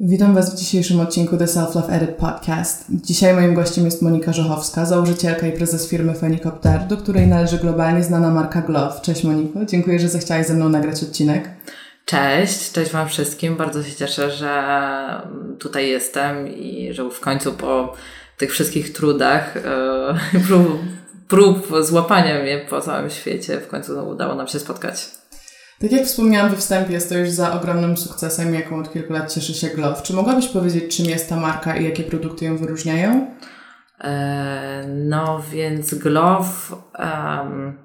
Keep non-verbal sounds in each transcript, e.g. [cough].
Witam Was w dzisiejszym odcinku The Self Love Edit Podcast. Dzisiaj moim gościem jest Monika Żochowska, założycielka i prezes firmy Fenicopter, do której należy globalnie znana marka Glove. Cześć Moniko, dziękuję, że zechciałaś ze mną nagrać odcinek. Cześć, cześć Wam wszystkim. Bardzo się cieszę, że tutaj jestem i że w końcu po tych wszystkich trudach, e, [laughs] prób, prób złapania mnie po całym świecie, w końcu udało nam się spotkać. Tak jak wspomniałam we wstępie, stoisz za ogromnym sukcesem, jaką od kilku lat cieszy się Glove. Czy mogłabyś powiedzieć, czym jest ta marka i jakie produkty ją wyróżniają? E, no więc Glove um,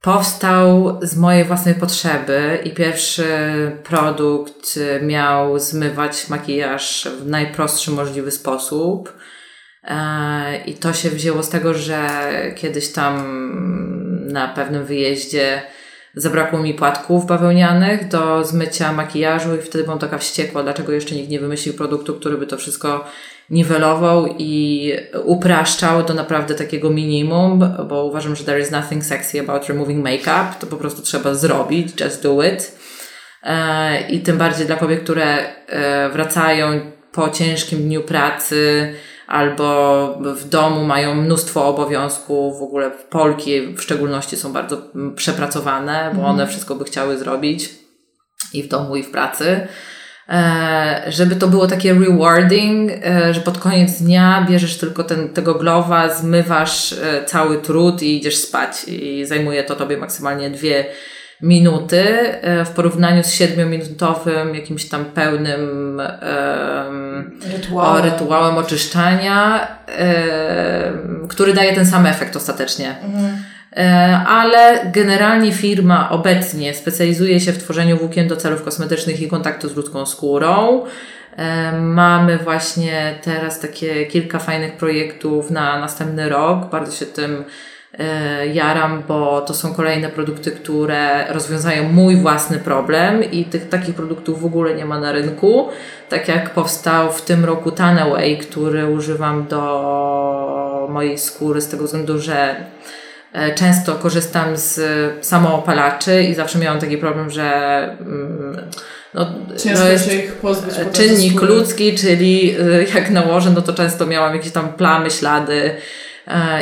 powstał z mojej własnej potrzeby i pierwszy produkt miał zmywać makijaż w najprostszy możliwy sposób. E, I to się wzięło z tego, że kiedyś tam na pewnym wyjeździe zabrakło mi płatków bawełnianych do zmycia makijażu i wtedy byłam taka wściekła, dlaczego jeszcze nikt nie wymyślił produktu, który by to wszystko niwelował i upraszczał do naprawdę takiego minimum, bo uważam, że there is nothing sexy about removing makeup, to po prostu trzeba zrobić, just do it. E, I tym bardziej dla kobiet, które e, wracają po ciężkim dniu pracy, albo w domu mają mnóstwo obowiązków, w ogóle Polki w szczególności są bardzo przepracowane, bo one wszystko by chciały zrobić i w domu, i w pracy. E, żeby to było takie rewarding, e, że pod koniec dnia bierzesz tylko ten, tego glowa, zmywasz e, cały trud i idziesz spać i zajmuje to tobie maksymalnie dwie minuty e, w porównaniu z siedmiominutowym jakimś tam pełnym um, rytuałem. O, rytuałem oczyszczania, um, który daje ten sam efekt ostatecznie. Mhm. E, ale generalnie firma obecnie specjalizuje się w tworzeniu włókien do celów kosmetycznych i kontaktu z ludzką skórą. Mamy właśnie teraz takie kilka fajnych projektów na następny rok. Bardzo się tym E, jaram, bo to są kolejne produkty, które rozwiązają mój własny problem i tych takich produktów w ogóle nie ma na rynku. Tak jak powstał w tym roku Tanaway, który używam do mojej skóry z tego względu, że e, często korzystam z samoopalaczy i zawsze miałam taki problem, że mm, no, Ciężko no jest ich pozbyć czynnik ludzki, czyli e, jak nałożę, no to często miałam jakieś tam plamy, ślady, E,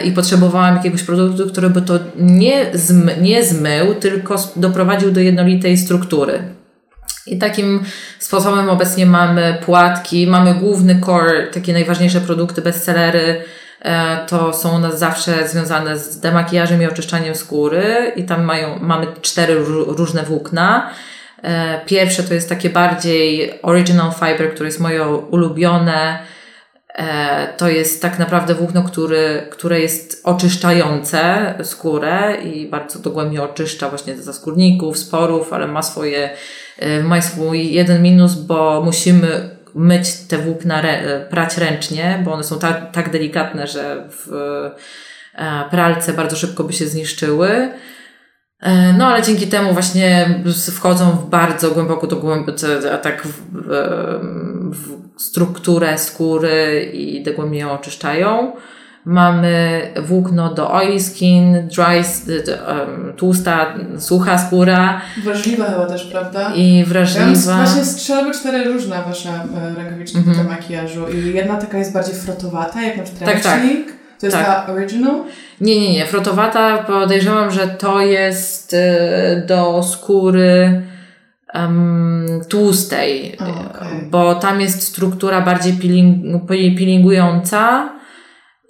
i potrzebowałam jakiegoś produktu, który by to nie, zmy, nie zmył, tylko doprowadził do jednolitej struktury. I takim sposobem obecnie mamy płatki, mamy główny core, takie najważniejsze produkty, bestsellery, e, to są nas zawsze związane z demakijażem i oczyszczaniem skóry i tam mają, mamy cztery różne włókna. E, pierwsze to jest takie bardziej original fiber, które jest moje ulubione, E, to jest tak naprawdę włókno, który, które jest oczyszczające skórę i bardzo dogłębnie oczyszcza właśnie ze skórników, sporów, ale ma swoje, e, ma swój jeden minus, bo musimy myć te włókna, prać ręcznie, bo one są tak, tak delikatne, że w e, pralce bardzo szybko by się zniszczyły. No, ale dzięki temu właśnie wchodzą w bardzo głęboko do głębi, tak w, w strukturę skóry i dogłębnie ją oczyszczają. Mamy włókno do oil skin, dry, tłusta, sucha skóra. Wrażliwa chyba też, prawda? I wrażliwa. Ja właśnie trzy albo cztery różne wasze e, rękawiczki mm -hmm. do makijażu i jedna taka jest bardziej frotowata, jak na przykład tak, tak. To jest tak. ta original? Nie, nie, nie. Frotowata podejrzewam, że to jest y, do skóry um, tłustej, okay. bo tam jest struktura bardziej peeling, peelingująca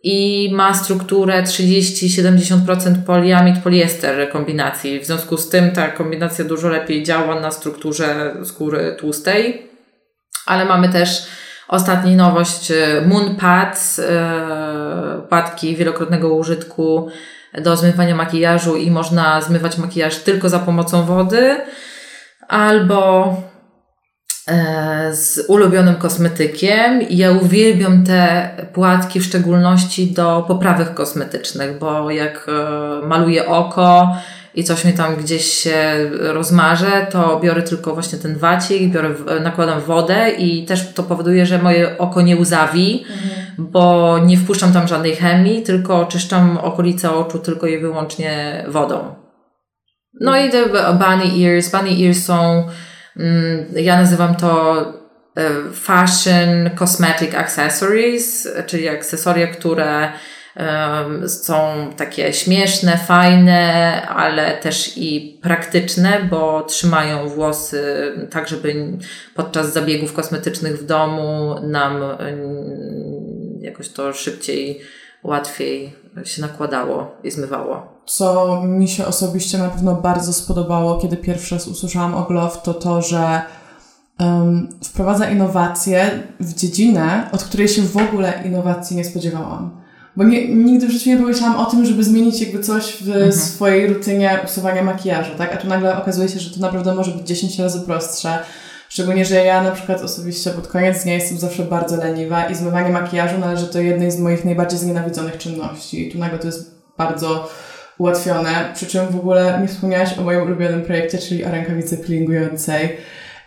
i ma strukturę 30-70% poliamid poliester kombinacji. W związku z tym ta kombinacja dużo lepiej działa na strukturze skóry tłustej, ale mamy też ostatni nowość e, Moon Pads, yy, padki wielokrotnego użytku do zmywania makijażu i można zmywać makijaż tylko za pomocą wody albo e, z ulubionym kosmetykiem. Ja uwielbiam te płatki, w szczególności do poprawek kosmetycznych, bo jak e, maluję oko i coś mi tam gdzieś się rozmarze, to biorę tylko właśnie ten wacik, biorę, nakładam wodę i też to powoduje, że moje oko nie uzawi, mhm. bo nie wpuszczam tam żadnej chemii, tylko oczyszczam okolice oczu tylko i wyłącznie wodą. No i te bunny ears. Bunny ears są, mm, ja nazywam to fashion cosmetic accessories, czyli akcesoria, które są takie śmieszne, fajne, ale też i praktyczne, bo trzymają włosy tak, żeby podczas zabiegów kosmetycznych w domu nam jakoś to szybciej, łatwiej się nakładało i zmywało. Co mi się osobiście na pewno bardzo spodobało, kiedy pierwszy raz usłyszałam o Glove, to to, że um, wprowadza innowacje w dziedzinę, od której się w ogóle innowacji nie spodziewałam. Bo nie, nigdy w życiu nie pomyślałam o tym, żeby zmienić jakby coś w mhm. swojej rutynie usuwania makijażu, tak? A tu nagle okazuje się, że to naprawdę może być 10 razy prostsze. Szczególnie, że ja na przykład osobiście pod koniec dnia jestem zawsze bardzo leniwa i zmywanie makijażu należy do jednej z moich najbardziej znienawidzonych czynności. I tu nagle to jest bardzo ułatwione. Przy czym w ogóle nie wspomniałaś o moim ulubionym projekcie, czyli o rękawicy peelingującej.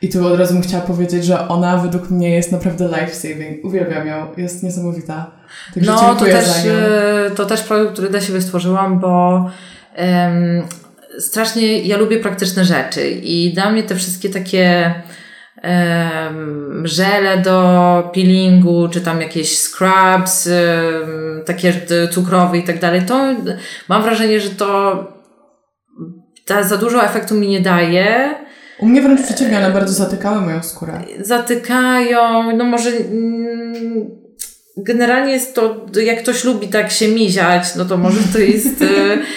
I tu od razu bym chciała powiedzieć, że ona według mnie jest naprawdę life-saving. Uwielbiam ją, jest niesamowita. Także no, to też, e, to też projekt, który dla siebie stworzyłam, bo um, strasznie ja lubię praktyczne rzeczy i dla mnie te wszystkie takie um, żele do peelingu, czy tam jakieś scrubs, um, takie cukrowe i tak dalej, to mam wrażenie, że to ta, za dużo efektu mi nie daje u mnie wręcz przeciwnie, one bardzo zatykały moją skórę. Zatykają, no może mm, generalnie jest to, jak ktoś lubi tak się miziać, no to może to jest... E, [laughs]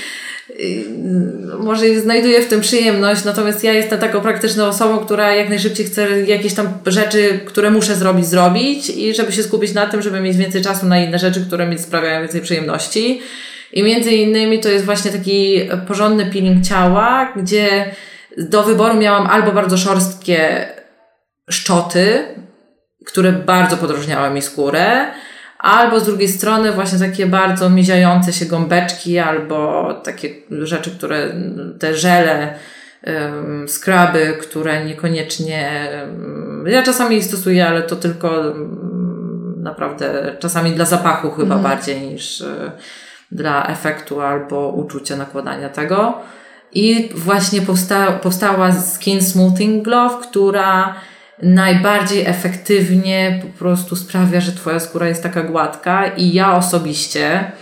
może znajduje w tym przyjemność, natomiast ja jestem taką praktyczną osobą, która jak najszybciej chce jakieś tam rzeczy, które muszę zrobić, zrobić i żeby się skupić na tym, żeby mieć więcej czasu na inne rzeczy, które mi sprawiają więcej przyjemności. I między innymi to jest właśnie taki porządny peeling ciała, gdzie do wyboru miałam albo bardzo szorstkie szczoty, które bardzo podróżniały mi skórę, albo z drugiej strony właśnie takie bardzo miziające się gąbeczki, albo takie rzeczy, które te żele, um, skraby, które niekoniecznie um, ja czasami stosuję, ale to tylko um, naprawdę czasami dla zapachu chyba mm. bardziej niż y, dla efektu albo uczucia nakładania tego. I właśnie powsta powstała Skin Smoothing Glove, która najbardziej efektywnie po prostu sprawia, że Twoja skóra jest taka gładka. I ja osobiście,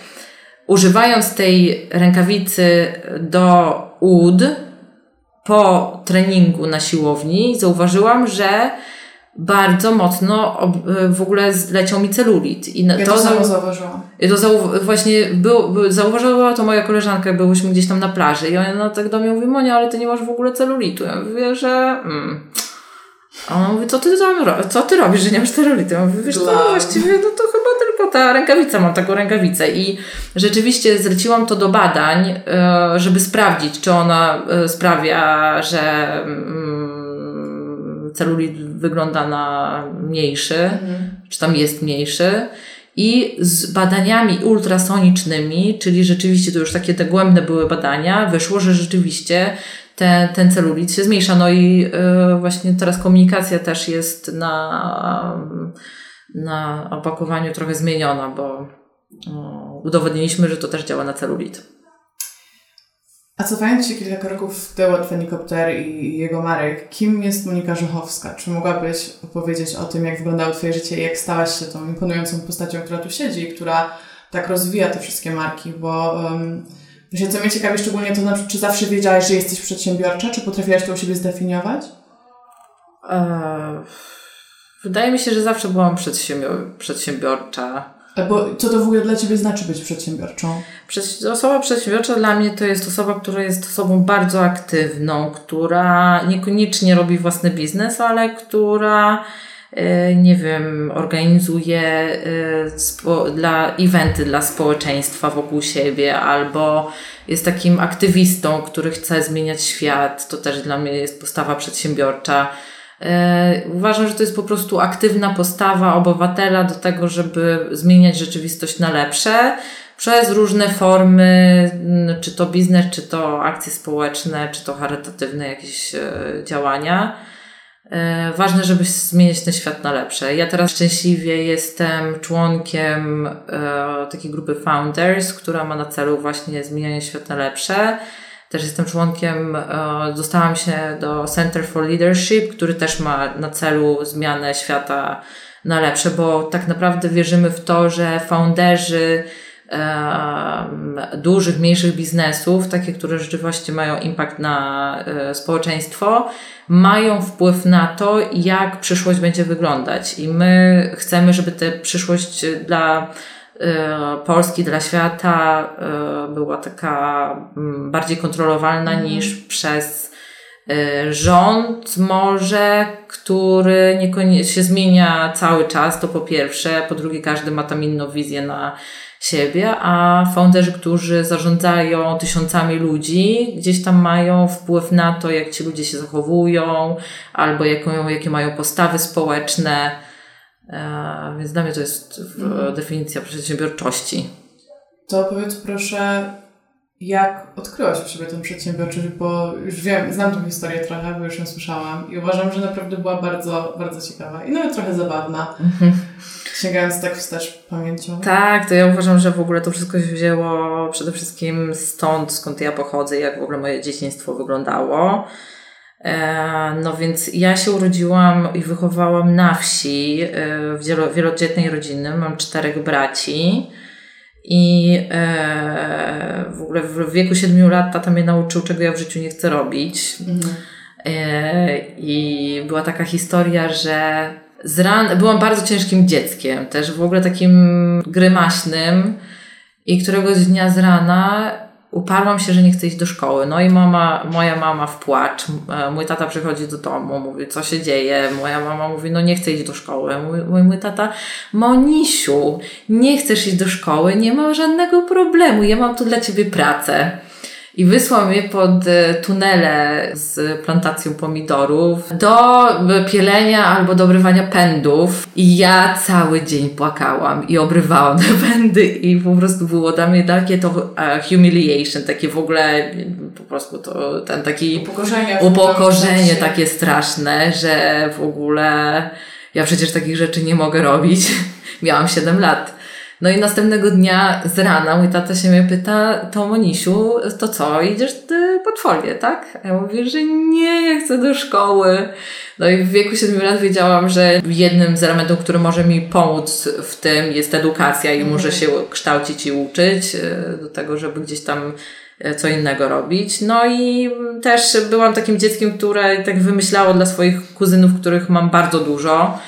używając tej rękawicy do ud po treningu na siłowni, zauważyłam, że bardzo mocno w ogóle zleciał mi celulit. I ja to, to samo zauważyłam. To zau właśnie był, zauważyła to moja koleżanka, byłyśmy gdzieś tam na plaży i ona tak do mnie mówi, Monia, ale ty nie masz w ogóle celulitu. Ja mówię, że... Mm. A ona mówi, co ty tam co ty robisz, że nie masz celulitu? Ja mówię, wiesz co, właściwie no to chyba tylko ta rękawica, mam taką rękawicę i rzeczywiście zleciłam to do badań, e, żeby sprawdzić, czy ona e, sprawia, że mm, celulit wygląda na mniejszy, mhm. czy tam jest mniejszy. I z badaniami ultrasonicznymi, czyli rzeczywiście to już takie te głębne były badania, wyszło, że rzeczywiście te, ten celulit się zmniejsza. No i yy, właśnie teraz komunikacja też jest na, na opakowaniu trochę zmieniona, bo yy, udowodniliśmy, że to też działa na celulit. A cofając się kilka kroków w tył od Fenikopter i jego marek, kim jest Monika Żuchowska? Czy mogłabyś opowiedzieć o tym, jak wyglądało Twoje życie i jak stałaś się tą imponującą postacią, która tu siedzi która tak rozwija te wszystkie marki? Bo um, wiesz, co mnie ciekawi szczególnie to, czy zawsze wiedziałaś, że jesteś przedsiębiorcza, czy potrafiłaś to u siebie zdefiniować? Eee, wydaje mi się, że zawsze byłam przedsiębiorcza. Bo co to w ogóle dla Ciebie znaczy być przedsiębiorczą? Osoba przedsiębiorcza dla mnie to jest osoba, która jest osobą bardzo aktywną, która niekoniecznie robi własny biznes, ale która e, nie wiem, organizuje e, dla eventy dla społeczeństwa wokół siebie, albo jest takim aktywistą, który chce zmieniać świat. To też dla mnie jest postawa przedsiębiorcza uważam, że to jest po prostu aktywna postawa obywatela do tego, żeby zmieniać rzeczywistość na lepsze przez różne formy, czy to biznes, czy to akcje społeczne, czy to charytatywne jakieś e, działania. E, ważne, żeby zmieniać ten świat na lepsze. Ja teraz szczęśliwie jestem członkiem takiej grupy Founders, która ma na celu właśnie zmienianie świata na lepsze. Też jestem członkiem, dostałam się do Center for Leadership, który też ma na celu zmianę świata na lepsze, bo tak naprawdę wierzymy w to, że founderzy dużych, mniejszych biznesów, takie, które rzeczywiście mają impact na e, społeczeństwo, mają wpływ na to, jak przyszłość będzie wyglądać. I my chcemy, żeby ta przyszłość dla e, Polski, dla świata e, była taka mm, bardziej kontrolowalna mm. niż przez rząd może, który niekoniecznie się zmienia cały czas, to po pierwsze, po drugie każdy ma tam inną wizję na siebie, a founderzy, którzy zarządzają tysiącami ludzi, gdzieś tam mają wpływ na to, jak ci ludzie się zachowują, albo jaką, jakie mają postawy społeczne. E, więc dla mnie to jest mhm. definicja przedsiębiorczości. To powiedz proszę, jak odkryłaś w sobie tę przedsiębiorczość, bo już wiem, znam tę historię trochę, bo już ją słyszałam i uważam, że naprawdę była bardzo, bardzo ciekawa i nawet trochę zabawna. Mhm. [laughs] Sięgając tak wstecz pamięcią. Tak, to ja uważam, że w ogóle to wszystko się wzięło przede wszystkim stąd, skąd ja pochodzę, jak w ogóle moje dzieciństwo wyglądało. E, no więc ja się urodziłam i wychowałam na wsi e, w wielodzietnej rodziny. Mam czterech braci. I e, w ogóle w wieku 7 lat tata mnie nauczył, czego ja w życiu nie chcę robić. Mhm. I była taka historia, że z ran... byłam bardzo ciężkim dzieckiem, też w ogóle takim grymaśnym i któregoś dnia z rana uparłam się, że nie chcę iść do szkoły. No i mama, moja mama w płacz, e, mój tata przychodzi do domu, mówi, co się dzieje. Moja mama mówi, no nie chcę iść do szkoły. Mój, mój, mój tata, Monisiu, nie chcesz iść do szkoły, nie ma żadnego problemu, ja mam tu dla ciebie pracę i wysłał mnie pod e, tunele z plantacją pomidorów do pielenia albo do obrywania pędów. I ja cały dzień płakałam i obrywałam te [laughs] pędy i po prostu było dla mnie takie to uh, humiliation, takie w ogóle po prostu to ten taki upokorzenie, upokorzenie takie straszne, że w ogóle ja przecież takich rzeczy nie mogę robić. [laughs] Miałam 7 lat. No i następnego dnia z rana mój tata się mnie pyta, to Monisiu, to co, idziesz ty folię, tak? A ja mówię, że nie, ja chcę do szkoły. No i w wieku 7 lat wiedziałam, że jednym z elementów, który może mi pomóc w tym jest edukacja i muszę się kształcić i uczyć e, do tego, żeby gdzieś tam e, co innego robić. No i też byłam takim dzieckiem, które tak wymyślało dla swoich kuzynów, których mam bardzo dużo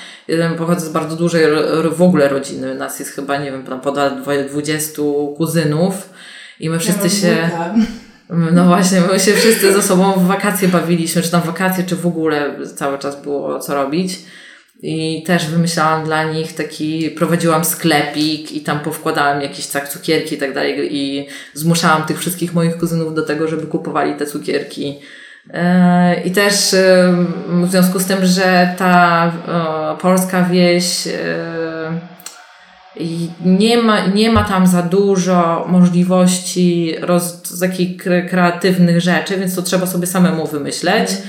pochodzę z bardzo dużej w ogóle rodziny. Nas jest chyba, nie wiem, ponad 20 kuzynów i my wszyscy się... [laughs] No właśnie, my się wszyscy ze sobą w wakacje bawiliśmy, czy tam wakacje, czy w ogóle cały czas było co robić. I też wymyślałam dla nich taki, prowadziłam sklepik i tam powkładałam jakieś tak cukierki i tak dalej i zmuszałam tych wszystkich moich kuzynów do tego, żeby kupowali te cukierki I też e, w związku z tym, że ta polska wieś e, nie ma, nie ma tam za dużo możliwości roz, takich kreatywnych rzeczy, więc to trzeba sobie samemu wymyśleć. Mm.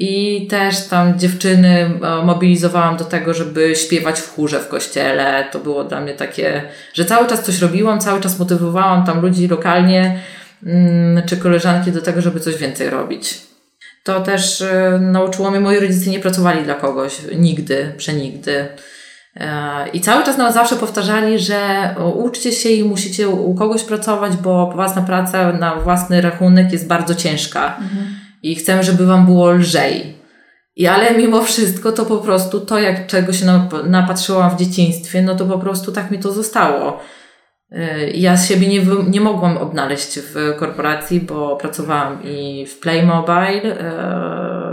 I też tam dziewczyny mobilizowałam do tego, żeby śpiewać w chórze w kościele. To było dla mnie takie, że cały czas coś robiłam, cały czas motywowałam tam ludzi lokalnie mm, czy koleżanki do tego, żeby coś więcej robić to też e, nauczyło mnie, moi rodzice nie pracowali dla kogoś nigdy, przenigdy. E, I cały czas nam zawsze powtarzali, że uczcie się i musicie u kogoś pracować, bo własna praca na własny rachunek jest bardzo ciężka. Mhm. I chcemy, żeby Wam było lżej. I ale mimo wszystko to po prostu to, jak czego się napatrzyłam w dzieciństwie, no to po prostu tak mi to zostało. Y, ja siebie nie, nie mogłam odnaleźć w korporacji, bo pracowałam i w Playmobile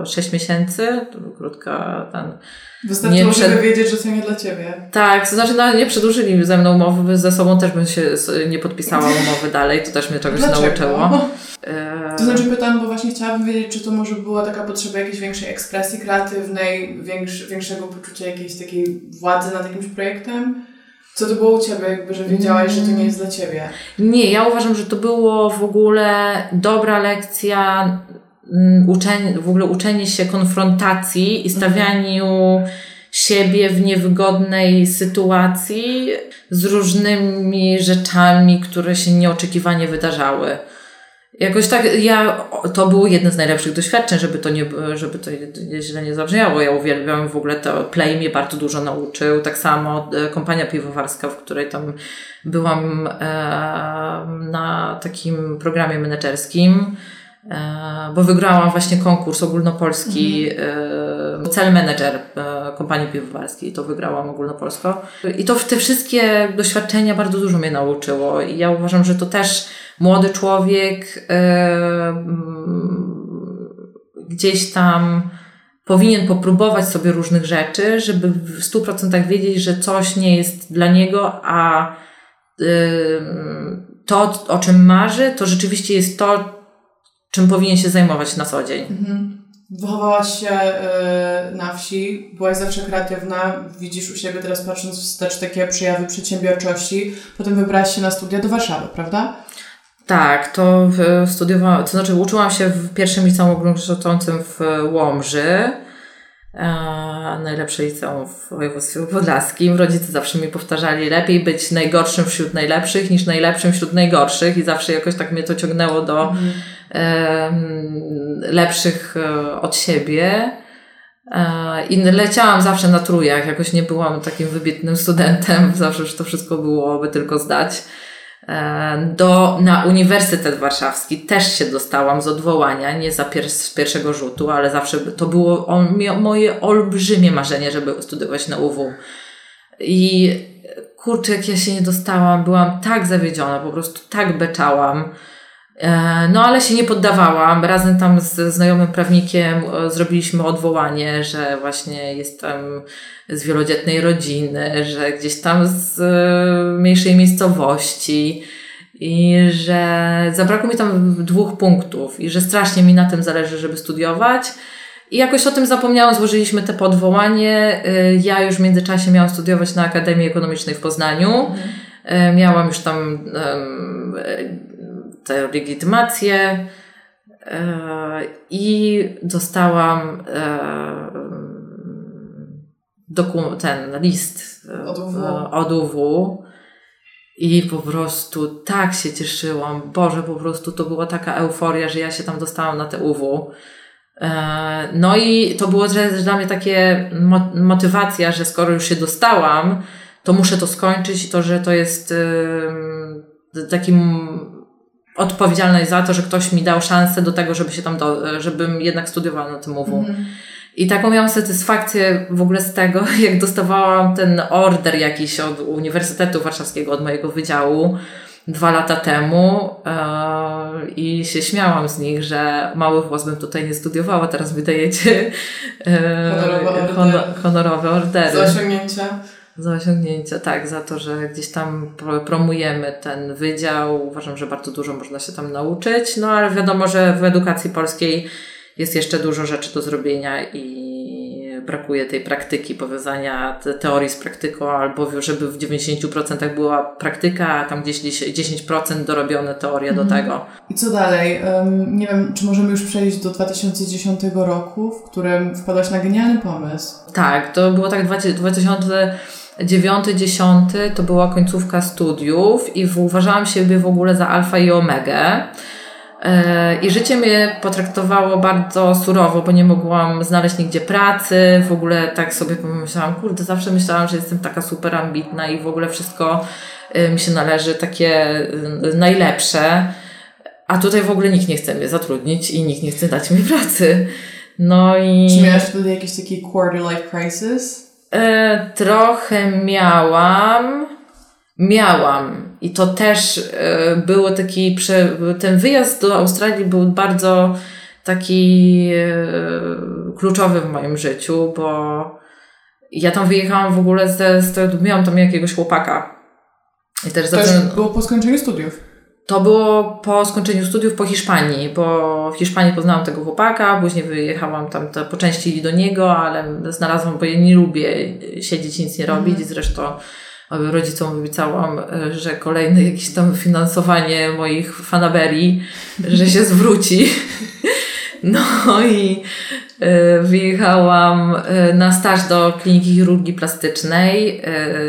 e, 6 miesięcy, to krótka ten. Wystarczyło, przed... żeby wiedzieć, że to nie dla ciebie. Tak, to znaczy no, nie przedłużyli ze mną umowy, ze sobą też bym się nie podpisała umowy dalej, to też mnie czegoś Dlaczego? nauczyło. E... [laughs] To znaczy pytam, bo właśnie chciałabym wiedzieć, czy to może była taka potrzeba jakiejś większej ekspresji kreatywnej, większ, większego poczucia jakiejś takiej władzy nad jakimś projektem? Co to było u Ciebie, jakby, że wiedziałaś, że to nie jest dla Ciebie? Nie, ja uważam, że to było w ogóle dobra lekcja, mm, uczenie, w ogóle uczenie się konfrontacji i stawianiu siebie w niewygodnej sytuacji z różnymi rzeczami, które się nieoczekiwanie wydarzały. Jakoś tak, ja, to było jedno z najlepszych doświadczeń, żeby to nie, żeby to źle nie zabrzmiało. Ja uwielbiam w ogóle to, Play mnie bardzo dużo nauczył. Tak samo e, kompania piwowarska, w której tam byłam e, na takim programie menedżerskim, bo wygrałam właśnie konkurs ogólnopolski, mhm. e, cel manager e, kompanii piwowarskiej, to wygrałam ogólnopolsko. I to te wszystkie doświadczenia bardzo dużo mnie nauczyło i ja uważam, że to też młody człowiek e, gdzieś tam powinien popróbować sobie różnych rzeczy, żeby w 100% wiedzieć, że coś nie jest dla niego, a e, to, o czym marzy, to rzeczywiście jest to, czym powinien się zajmować na co dzień. Mhm. Wychowałaś się y, na wsi, byłaś zawsze kreatywna, widzisz u siebie teraz patrząc wstecz takie przejawy przedsiębiorczości, potem wybrałaś się na studia do Warszawy, prawda? Tak, to studiowałam, to znaczy uczyłam się w pierwszym liceum ogólnokształcącym w Łomży, najlepsze liceum w województwie podlaskim. Rodzice zawsze mi powtarzali, lepiej być najgorszym wśród najlepszych niż najlepszym wśród najgorszych i zawsze jakoś tak mnie to ciągnęło do mhm. Lepszych e, od siebie. E, I leciałam zawsze na trójach, jakoś nie byłam takim wybitnym studentem, [laughs] zawsze to wszystko byłoby tylko zdać. E, do, na Uniwersytet Warszawski też się dostałam z odwołania, nie za pier z pierwszego rzutu, ale zawsze to było moje olbrzymie marzenie, żeby studiować na UW. I kurczę, jak ja się nie dostałam, byłam tak zawiedziona, po prostu tak beczałam. E, no ale się nie poddawałam. Razem tam z znajomym prawnikiem e, zrobiliśmy odwołanie, że właśnie jestem z wielodzietnej rodziny, że gdzieś tam z e, mniejszej miejscowości i że zabrakło mi tam dwóch punktów i że strasznie mi na tym zależy, żeby studiować. I jakoś o tym zapomniałam, złożyliśmy te podwołanie. Ja już w międzyczasie miałam studiować na Akademii Ekonomicznej w Poznaniu. Mhm. Miałam już tam tę legitymację e, i dostałam e, dokum- ten list e, od UW i po prostu tak się cieszyłam. Boże, po prostu to była taka euforia, że ja się tam dostałam na te UW. No i to było też dla mnie takie motywacja, że skoro już się dostałam, to muszę to skończyć i to, że to jest takim odpowiedzialność za to, że ktoś mi dał szansę do tego, żeby się tam, do, żebym jednak studiowała na tym UW. Mm. I taką miałam satysfakcję w ogóle z tego, [laughs] jak dostawałam ten order jakiś od Uniwersytetu Warszawskiego, od mojego wydziału dwa lata temu yy, i się śmiałam z nich, że mały włos bym tutaj nie studiowała, teraz wydajecie yy, honorowe, honor, honorowe ordery. Za osiągnięcia. Za osiągnięcia, tak, za to, że gdzieś tam promujemy ten wydział. Uważam, że bardzo dużo można się tam nauczyć, no ale wiadomo, że w edukacji polskiej jest jeszcze dużo rzeczy do zrobienia i brakuje tej praktyki, powiązania teorii z praktyką, albo żeby w 90% była praktyka, a tam gdzieś 10% dorobione teorie do mhm. tego. I co dalej? Um, nie wiem, czy możemy już przejść do 2010 roku, w którym wpadłaś na genialny pomysł. Tak, to było tak 2000 dziewiąty, dziesiąty to była końcówka studiów i uważałam siebie w ogóle za alfa i omegę. E, I życie mnie potraktowało bardzo surowo, bo nie mogłam znaleźć nigdzie pracy. W ogóle tak sobie pomyślałam, kurde, zawsze myślałam, że jestem taka super ambitna i w ogóle wszystko e, mi się należy takie e, najlepsze. A tutaj w ogóle nikt nie chce mnie zatrudnić i nikt nie chce dać mi pracy. No i. Czy miałaś wtedy jakiś taki quarter life crisis? E, trochę miałam. Miałam. I to też e, było taki. Prze, ten wyjazd do Australii był bardzo taki e, kluczowy w moim życiu, bo ja tam wyjechałam w ogóle ze. z miałam tam jakiegoś chłopaka. I też, też było po skończeniu studiów. To było po skończeniu studiów po Hiszpanii, bo w Hiszpanii poznałam tego chłopaka, później wyjechałam tam to, po części do niego, ale znalazłam, bo ja nie lubię siedzieć nic nie robić, mm. zresztą rodzicom obiecałam, że kolejne jakieś tam finansowanie moich fanaberii, że się zwróci. [laughs] No i y, wyjechałam y, na staż do kliniki chirurgii plastycznej.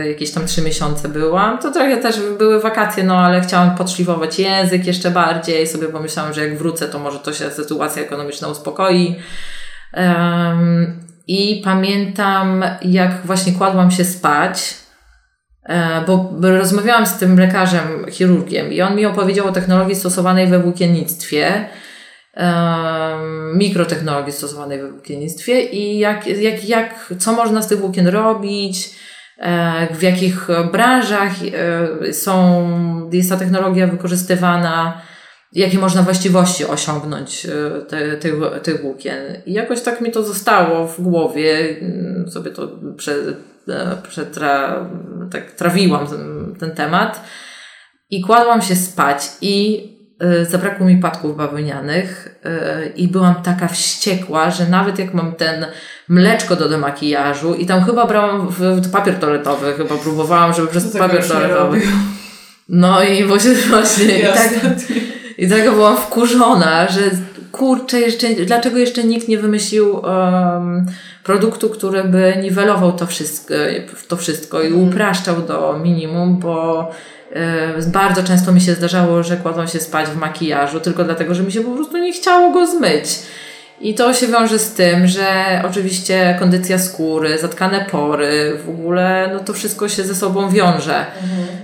Y, jakieś tam trzy miesiące byłam. To trochę też były wakacje, no ale chciałam podszlifować język jeszcze bardziej. Sobie pomyślałam, że jak wrócę, to może to się sytuacja ekonomiczna uspokoi. I pamiętam, jak właśnie kładłam się spać, e, bo rozmawiałam z tym lekarzem, chirurgiem, i on mi opowiedział o technologii stosowanej we włókiennictwie, mikrotechnologii stosowanej we włókiennictwie i jak, jak, jak, co można z tych włókien robić, e, w jakich branżach e, są, jest ta technologia wykorzystywana jakie można właściwości osiągnąć e, te, tych, włókien. I jakoś tak mi to zostało w głowie, mm, sobie to prze, tak trawiłam ten, temat i kładłam się spać i zabrakło mi płatków bawełnianych i byłam taka wściekła, że nawet jak mam ten mleczko do demakijażu i tam chyba brałam w, papier toaletowy, chyba próbowałam, żeby przez papier toaletowy. No i właśnie, właśnie. I tak, i dlatego byłam wkurzona, że kurczę, jeszcze, dlaczego jeszcze nikt nie wymyślił um, produktu, który by niwelował to wszystko, to wszystko i mhm. upraszczał do minimum, bo bardzo często mi się zdarzało, że kładłam się spać w makijażu tylko dlatego, że mi się po prostu nie chciało go zmyć. I to się wiąże z tym, że oczywiście kondycja skóry, zatkane pory, w ogóle no to wszystko się ze sobą wiąże. Mhm.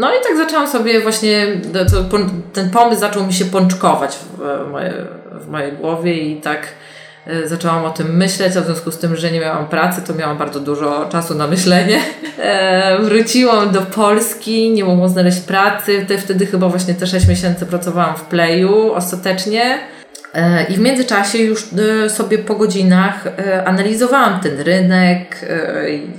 No i tak zaczęłam sobie właśnie, to, ten pomysł zaczął mi się pączkować w, moje, w mojej głowie i tak e, zaczęłam o tym myśleć, a w związku z tym, że nie miałam pracy, to miałam bardzo dużo czasu na myślenie. [laughs] E, wróciłam do Polski, nie mogłam znaleźć pracy, wtedy chyba właśnie te 6 miesięcy pracowałam w Playu ostatecznie. E, I w międzyczasie już e, sobie po godzinach e, analizowałam ten rynek.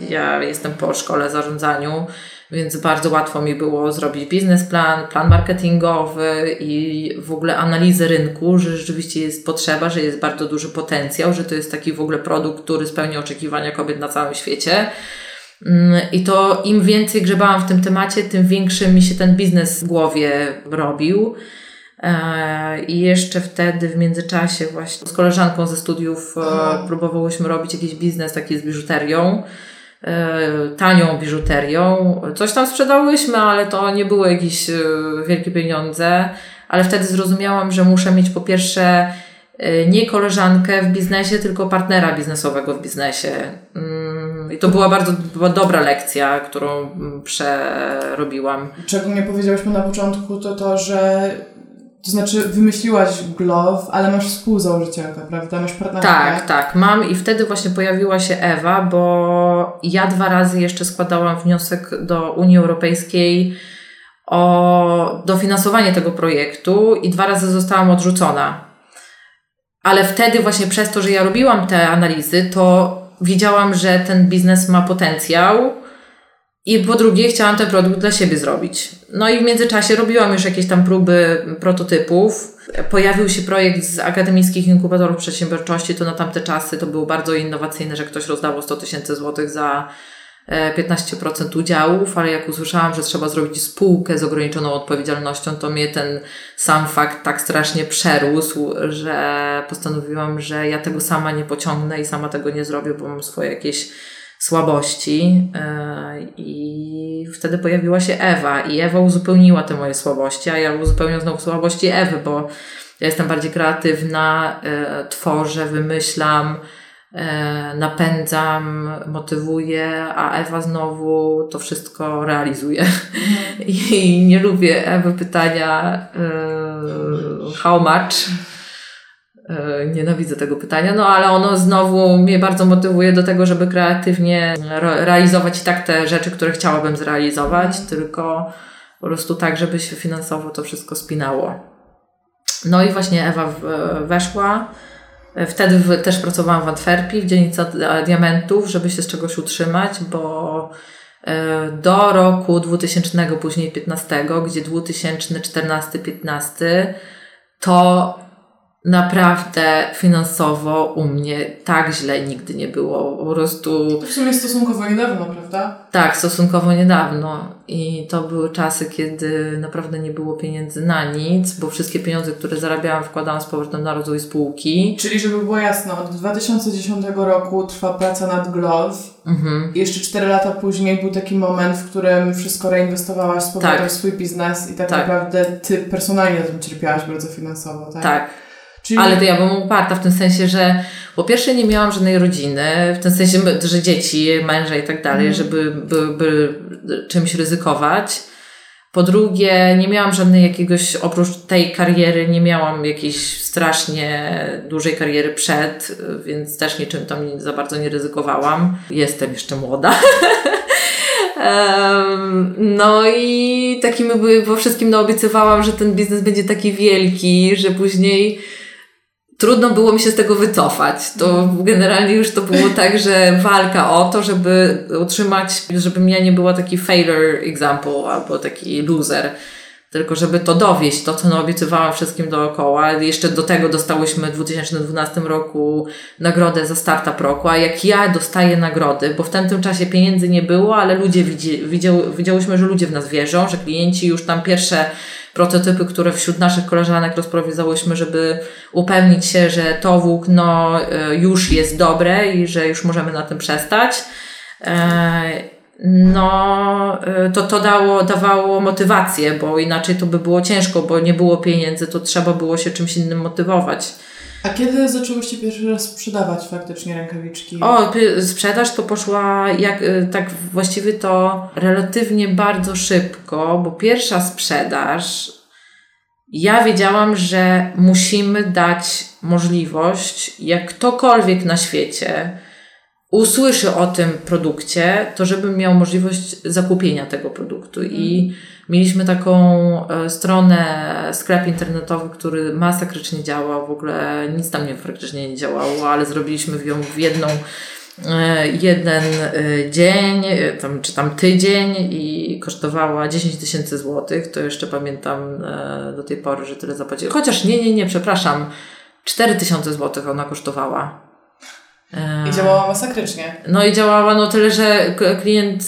Ja jestem po szkole zarządzaniu, więc bardzo łatwo mi było zrobić biznesplan, plan marketingowy i w ogóle analizę rynku, że rzeczywiście jest potrzeba, że jest bardzo duży potencjał, że to jest taki w ogóle produkt, który spełnia oczekiwania kobiet na całym świecie. Mm, I to im więcej grzebałam w tym temacie, tym większy mi się ten biznes w głowie robił. E, I jeszcze wtedy w międzyczasie właśnie z koleżanką ze studiów e, próbowałyśmy robić jakiś biznes taki z biżuterią, e, tanią biżuterią. Coś tam sprzedałyśmy, ale to nie były jakieś wielkie pieniądze. Ale wtedy zrozumiałam, że muszę mieć po pierwsze nie koleżankę w biznesie, tylko partnera biznesowego w biznesie. Mm, I to była bardzo była dobra lekcja, którą przerobiłam. Czego nie powiedziałyśmy na początku, to to, że to znaczy wymyśliłaś Glove, ale masz współzałożycielkę, prawda? Masz partnerkę. Tak, tak, mam i wtedy właśnie pojawiła się Ewa, bo ja dwa razy jeszcze składałam wniosek do Unii Europejskiej o dofinansowanie tego projektu i dwa razy zostałam odrzucona. Ale wtedy właśnie przez to, że ja robiłam te analizy, to wiedziałam, że ten biznes ma potencjał i po drugie, chciałam ten produkt dla siebie zrobić. No i w międzyczasie robiłam już jakieś tam próby prototypów. Pojawił się projekt z akademickich inkubatorów przedsiębiorczości, to na tamte czasy to było bardzo innowacyjne, że ktoś rozdawał 100 tysięcy złotych za 15% e, udziałów, ale jak usłyszałam, że trzeba zrobić spółkę z ograniczoną odpowiedzialnością, to mnie ten sam fakt tak strasznie przerósł, że postanowiłam, że ja tego sama nie pociągnę i sama tego nie zrobię, bo mam swoje jakieś słabości e, i wtedy pojawiła się Ewa i Ewa uzupełniła te moje słabości, a ja uzupełniam znowu słabości Ewy, bo ja jestem bardziej kreatywna, e, tworzę, wymyślam, e, napędzam, motywuję, a Ewa znowu to wszystko realizuje. Mhm. [laughs] I nie lubię Ewy pytania how much? E, nienawidzę tego pytania, no ale ono znowu mnie bardzo motywuje do tego, żeby kreatywnie realizować i tak te rzeczy, które chciałabym zrealizować, tylko po prostu tak, żeby się finansowo to wszystko spinało. No i właśnie Ewa weszła. E, wtedy też pracowałam w Antwerpii, w dzielnicy diamentów, żeby się z czegoś utrzymać, bo e, do roku 2000, później 15, gdzie 2014-15 to naprawdę finansowo u mnie tak źle nigdy nie było. Po prostu. To w sumie stosunkowo niedawno, prawda? Tak, stosunkowo niedawno. I to były czasy, kiedy naprawdę nie było pieniędzy na nic, bo wszystkie pieniądze, które zarabiałam, wkładałam z powrotem na rozwój spółki. Czyli, żeby było jasno, od 2010 roku trwa praca nad Glove. Mhm. I jeszcze 4 lata później był taki moment, w którym wszystko reinwestowałaś z powrotem Tak. w swój biznes i tak, Tak. naprawdę ty personalnie na tym cierpiałaś bardzo finansowo, tak? Tak. Czyli Ale to ja byłam uparta w tym sensie, że po pierwsze nie miałam żadnej rodziny, w tym sensie, że dzieci, męża i tak dalej, żeby by, by czymś ryzykować. Po drugie, nie miałam żadnej jakiegoś, oprócz tej kariery, nie miałam jakiejś strasznie dużej kariery przed, więc też niczym tam nie- za bardzo nie ryzykowałam. Jestem jeszcze młoda. [laughs] No i takimi były, bo wszystkim naobiecywałam, że ten biznes będzie taki wielki, że później trudno było mi się z tego wycofać. To generalnie już to było tak, że walka o to, żeby utrzymać, żebym ja nie była taki failure example albo taki loser. Tylko żeby to dowieść, to co naobiecywałam wszystkim dookoła. Jeszcze do tego dostałyśmy w 2012 roku nagrodę za startup roku, a jak ja dostaję nagrody, bo w tamtym czasie pieniędzy nie było, ale ludzie widzi, widział, widziałyśmy, że ludzie w nas wierzą, że klienci już tam pierwsze prototypy, które wśród naszych koleżanek rozprowadzałyśmy, żeby upewnić się, że to włókno e, już jest dobre i że już możemy na tym przestać. E, No, e, to to dało, dawało motywację, bo inaczej to by było ciężko, bo nie było pieniędzy, to trzeba było się czymś innym motywować. A kiedy zaczęłyście pierwszy raz sprzedawać faktycznie rękawiczki? O, sprzedaż to poszła jak, y, tak właściwie to relatywnie bardzo szybko, bo pierwsza sprzedaż, ja wiedziałam, że musimy dać możliwość, jak ktokolwiek na świecie usłyszy o tym produkcie, to żeby miał możliwość zakupienia tego produktu. I mieliśmy taką e, stronę, sklep internetowy, który masakrycznie działał, w ogóle nic tam nie praktycznie nie działało, ale zrobiliśmy ją w jedną e, jeden e, dzień, tam, czy tam tydzień i kosztowała 10 tysięcy złotych. To jeszcze pamiętam do tej pory, że tyle zapłaciłem. Chociaż nie, nie, nie, przepraszam. 4 tysiące złotych ona kosztowała. I działała masakrycznie. no i działała no tyle, że klient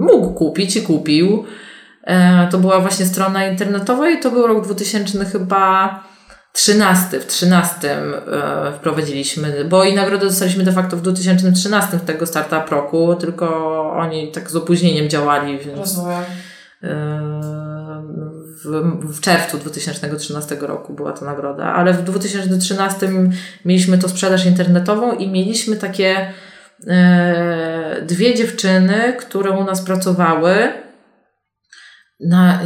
mógł kupić i kupił. E, to była właśnie strona internetowa i to był rok 2000 chyba 13. W 13 e, wprowadziliśmy, bo i nagrodę dostaliśmy de facto w 2013 tego startup roku, tylko oni tak z opóźnieniem działali, więc Rozumiem. w, w czerwcu 2013 roku była to nagroda, ale w 2013 mieliśmy to sprzedaż internetową i mieliśmy takie e, dwie dziewczyny, które u nas pracowały. Na,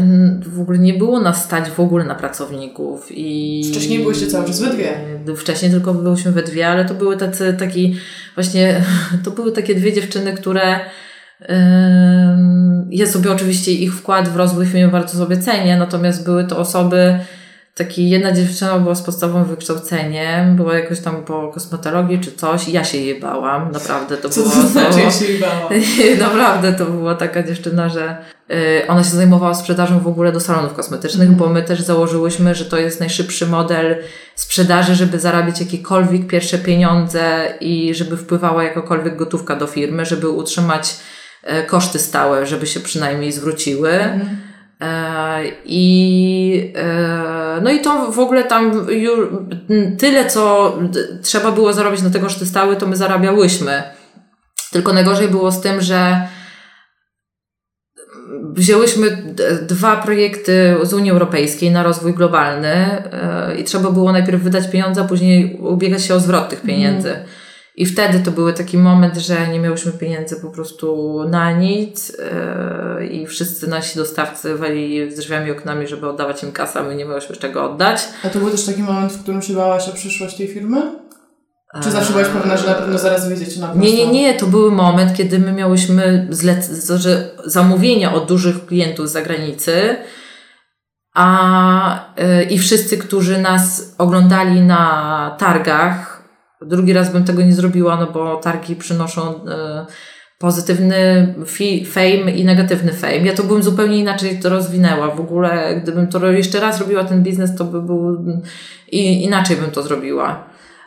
w ogóle nie było nas stać w ogóle na pracowników. I Wcześniej byłyście cały czas we dwie. Wcześniej tylko byłyśmy we dwie, ale to były tacy, taki właśnie, [laughs] to były takie dwie dziewczyny, które Ja sobie oczywiście ich wkład w rozwój firmy bardzo sobie cenię, natomiast były to osoby, taki jedna dziewczyna była z podstawowym wykształceniem, była jakoś tam po kosmetologii czy coś ja się jej bałam, naprawdę to Co było... to znaczy, ja [laughs] się jej bała? [laughs] Naprawdę to była taka dziewczyna, że y, ona się zajmowała sprzedażą w ogóle do salonów kosmetycznych, bo my też założyłyśmy, że to jest najszybszy model sprzedaży, żeby zarabiać jakiekolwiek pierwsze pieniądze i żeby wpływała jakakolwiek gotówka do firmy, żeby utrzymać e, koszty stałe, żeby się przynajmniej zwróciły. E, I, e, no i to w ogóle tam już tyle, co trzeba było zarobić na te koszty stałe, to my zarabiałyśmy. Tylko najgorzej było z tym, że wzięłyśmy dwa projekty z Unii Europejskiej na rozwój globalny e, i trzeba było najpierw wydać pieniądze, a później ubiegać się o zwrot tych pieniędzy. I wtedy to był taki moment, że nie miałyśmy pieniędzy po prostu na nic e, i wszyscy nasi dostawcy wali z drzwiami oknami, żeby oddawać im kasę, a my nie miałyśmy czego oddać. A to był też taki moment, w którym się bałaś o przyszłość tej firmy? Czy zawsze byłaś pewna, że na pewno zaraz wyjdziecie na prostą? Nie, nie, nie, to był moment, kiedy my miałyśmy zlec- że zamówienia od dużych klientów z zagranicy, a y, i wszyscy, którzy nas oglądali na targach, drugi raz bym tego nie zrobiła, no bo targi przynoszą y, pozytywny fame i negatywny fame. Ja to bym zupełnie inaczej to rozwinęła. W ogóle, gdybym to jeszcze raz robiła ten biznes, to by był i inaczej bym to zrobiła.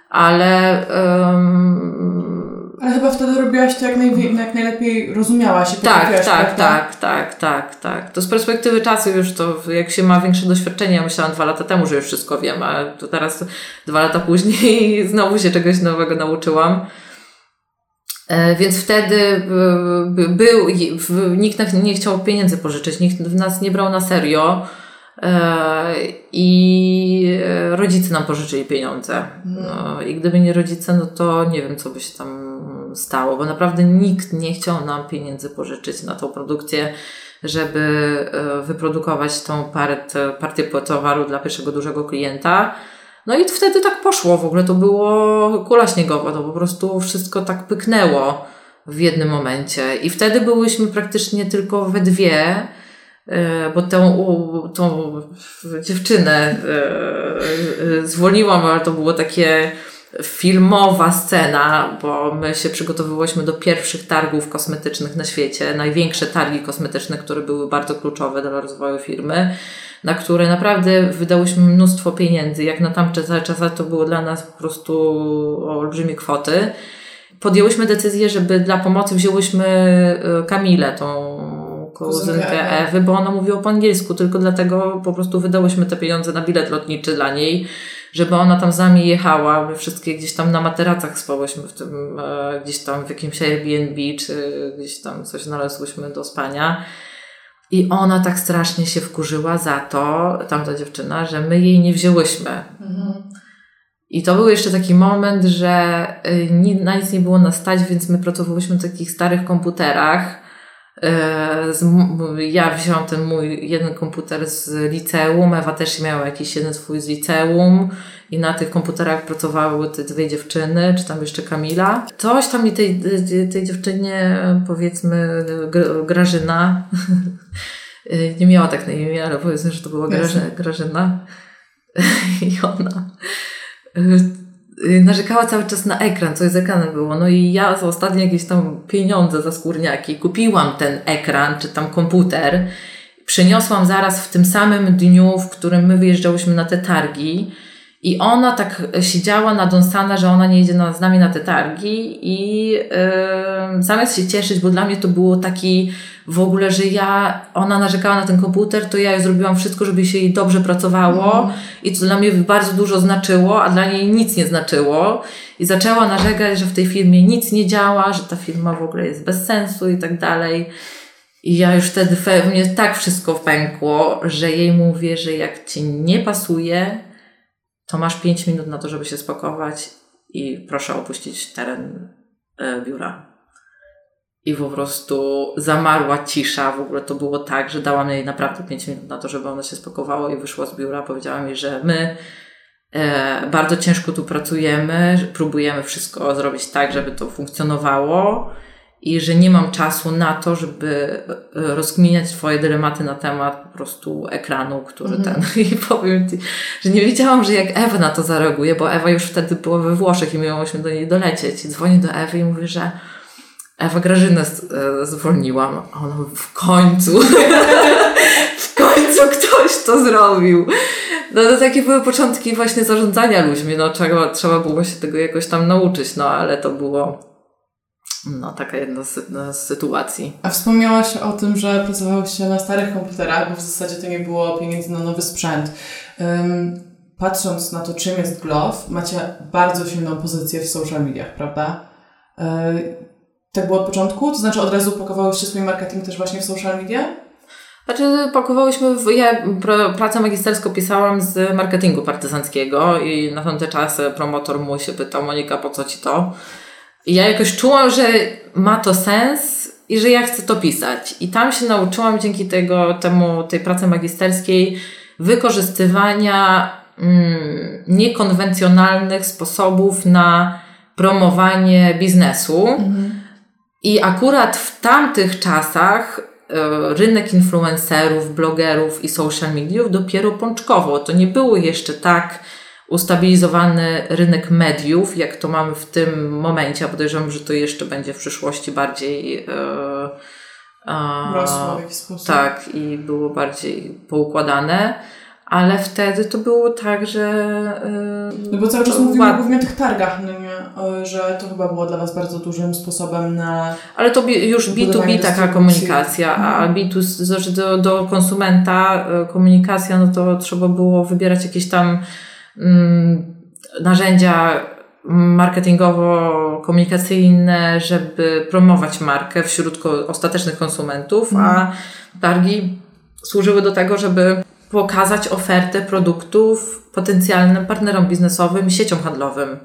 Ale um, ale chyba wtedy robiłaś to jak, najwie, jak najlepiej rozumiałaś i tak, tak, tak, tak, tak, tak, tak. To z perspektywy czasu już to, jak się ma większe doświadczenie, ja myślałam dwa lata temu, że już wszystko wiem, a to teraz dwa lata później [laughs] znowu się czegoś nowego nauczyłam. E, więc wtedy e, był, nikt nie chciał pieniędzy pożyczyć, nikt nas nie brał na serio. E, I rodzice nam pożyczyli pieniądze. No, I gdyby nie rodzice, no to nie wiem, co by się tam stało, bo naprawdę nikt nie chciał nam pieniędzy pożyczyć na tą produkcję, żeby wyprodukować tą partię, partię towaru dla pierwszego dużego klienta. No i wtedy tak poszło, w ogóle to było kula śniegowa, to po prostu wszystko tak pyknęło w jednym momencie. I wtedy byłyśmy praktycznie tylko we dwie, e, bo tą, tą dziewczynę e, e, zwolniłam, ale to było takie filmowa scena, bo my się przygotowywałyśmy do pierwszych targów kosmetycznych na świecie, największe targi kosmetyczne, które były bardzo kluczowe dla rozwoju firmy na które naprawdę wydałyśmy mnóstwo pieniędzy. Jak na tamte czasy to było dla nas po prostu olbrzymie kwoty. Podjęłyśmy decyzję, żeby dla pomocy wzięłyśmy e, Kamilę, tą kuzynkę Ewy, bo ona mówiła po angielsku, tylko dlatego po prostu wydałyśmy te pieniądze na bilet lotniczy dla niej, żeby ona tam z nami jechała. My wszystkie gdzieś tam na materacach spałyśmy w tym, e, gdzieś tam w jakimś Airbnb, czy gdzieś tam coś znalazłyśmy do spania. I ona tak strasznie się wkurzyła za to, tamta dziewczyna, że my jej nie wzięłyśmy. Mhm. I to był jeszcze taki moment, że y, na nic nie było na stać, więc my pracowałyśmy na takich starych komputerach E, ja wziąłam ten mój jeden komputer z liceum, Ewa też miała jakiś jeden swój z liceum i na tych komputerach pracowały te dwie dziewczyny, czy tam jeszcze Kamila. Coś tam mi tej, tej dziewczynie, powiedzmy, Grażyna, [laughs] nie miała tak na imię, ale powiedzmy, że to była Grażyna. Grażyna. [laughs] I ona narzekała cały czas na ekran, coś z ekranem było. No i ja za ostatnie jakieś tam pieniądze za skórniaki kupiłam ten ekran, czy tam komputer. Przyniosłam zaraz w tym samym dniu, w którym my wyjeżdżałyśmy na te targi. I ona tak siedziała nadąsana, że ona nie jedzie na, z nami na te targi i yy, zamiast się cieszyć, bo dla mnie to było taki w ogóle, że ja, ona narzekała na ten komputer, to ja zrobiłam wszystko, żeby się jej dobrze pracowało mm. i to dla mnie bardzo dużo znaczyło, a dla niej nic nie znaczyło i zaczęła narzekać, że w tej firmie nic nie działa, że ta firma w ogóle jest bez sensu i tak dalej. I ja już wtedy we mnie tak wszystko pękło, że jej mówię, że jak ci nie pasuje, to masz 5 minut na to, żeby się spakować i proszę opuścić teren e, biura. I po prostu zamarła cisza. W ogóle to było tak, że dałam jej naprawdę 5 minut na to, żeby ona się spakowała i wyszła z biura. Powiedziała mi, że my e, bardzo ciężko tu pracujemy, próbujemy wszystko zrobić tak, żeby to funkcjonowało i że nie mam czasu na to, żeby e, rozkminiać Twoje dylematy na temat po prostu ekranu, który mm. ten. [laughs] I powiem Ci, że nie wiedziałam, że jak Ewa na to zareaguje, bo Ewa już wtedy była we Włoszech i miałyśmy do niej dolecieć. I dzwonię do Ewy i mówię, że Ewa Grażynę e, zwolniłam. A ona w końcu, [laughs] w końcu ktoś to zrobił. No to takie były początki właśnie zarządzania ludźmi. No trzeba, trzeba było się tego jakoś tam nauczyć, no ale to było no, taka jedna z, jedna z sytuacji. A wspomniałaś o tym, że pracowałyście na starych komputerach, bo w zasadzie to nie było pieniędzy na nowy sprzęt. Um, patrząc na to, czym jest Glove, macie bardzo silną pozycję w social mediach, prawda? Um, tak było od początku? To znaczy od razu pakowałyście swój marketing też właśnie w social media? Znaczy, pakowałyśmy, w, ja pracę magisterską pisałam z marketingu partyzanckiego i na tamte czasy promotor mój się pytał, Monika, po co ci to? I ja jakoś czułam, że ma to sens i że ja chcę to pisać. I tam się nauczyłam dzięki tego, temu, tej pracy magisterskiej wykorzystywania mm, niekonwencjonalnych sposobów na promowanie biznesu. Mhm. I akurat w tamtych czasach e, rynek influencerów, blogerów i social mediów dopiero pączkowo. To nie było jeszcze tak ustabilizowany rynek mediów, jak to mamy w tym momencie, a podejrzewam, że to jeszcze będzie w przyszłości bardziej e, Rosło w sposób. tak i było bardziej poukładane. Ale wtedy to było tak, że. Yy, no bo cały czas mówimy ład- głównie o tych targach, no nie? Że to chyba było dla Was bardzo dużym sposobem na. Ale to bi- już Budowanie B2B taka komunikacja, a B2, znaczy do, do konsumenta e, komunikacja, no to trzeba było wybierać jakieś tam narzędzia marketingowo-komunikacyjne, żeby promować markę wśród ostatecznych konsumentów, a targi służyły do tego, żeby pokazać ofertę produktów potencjalnym partnerom biznesowym i sieciom handlowym.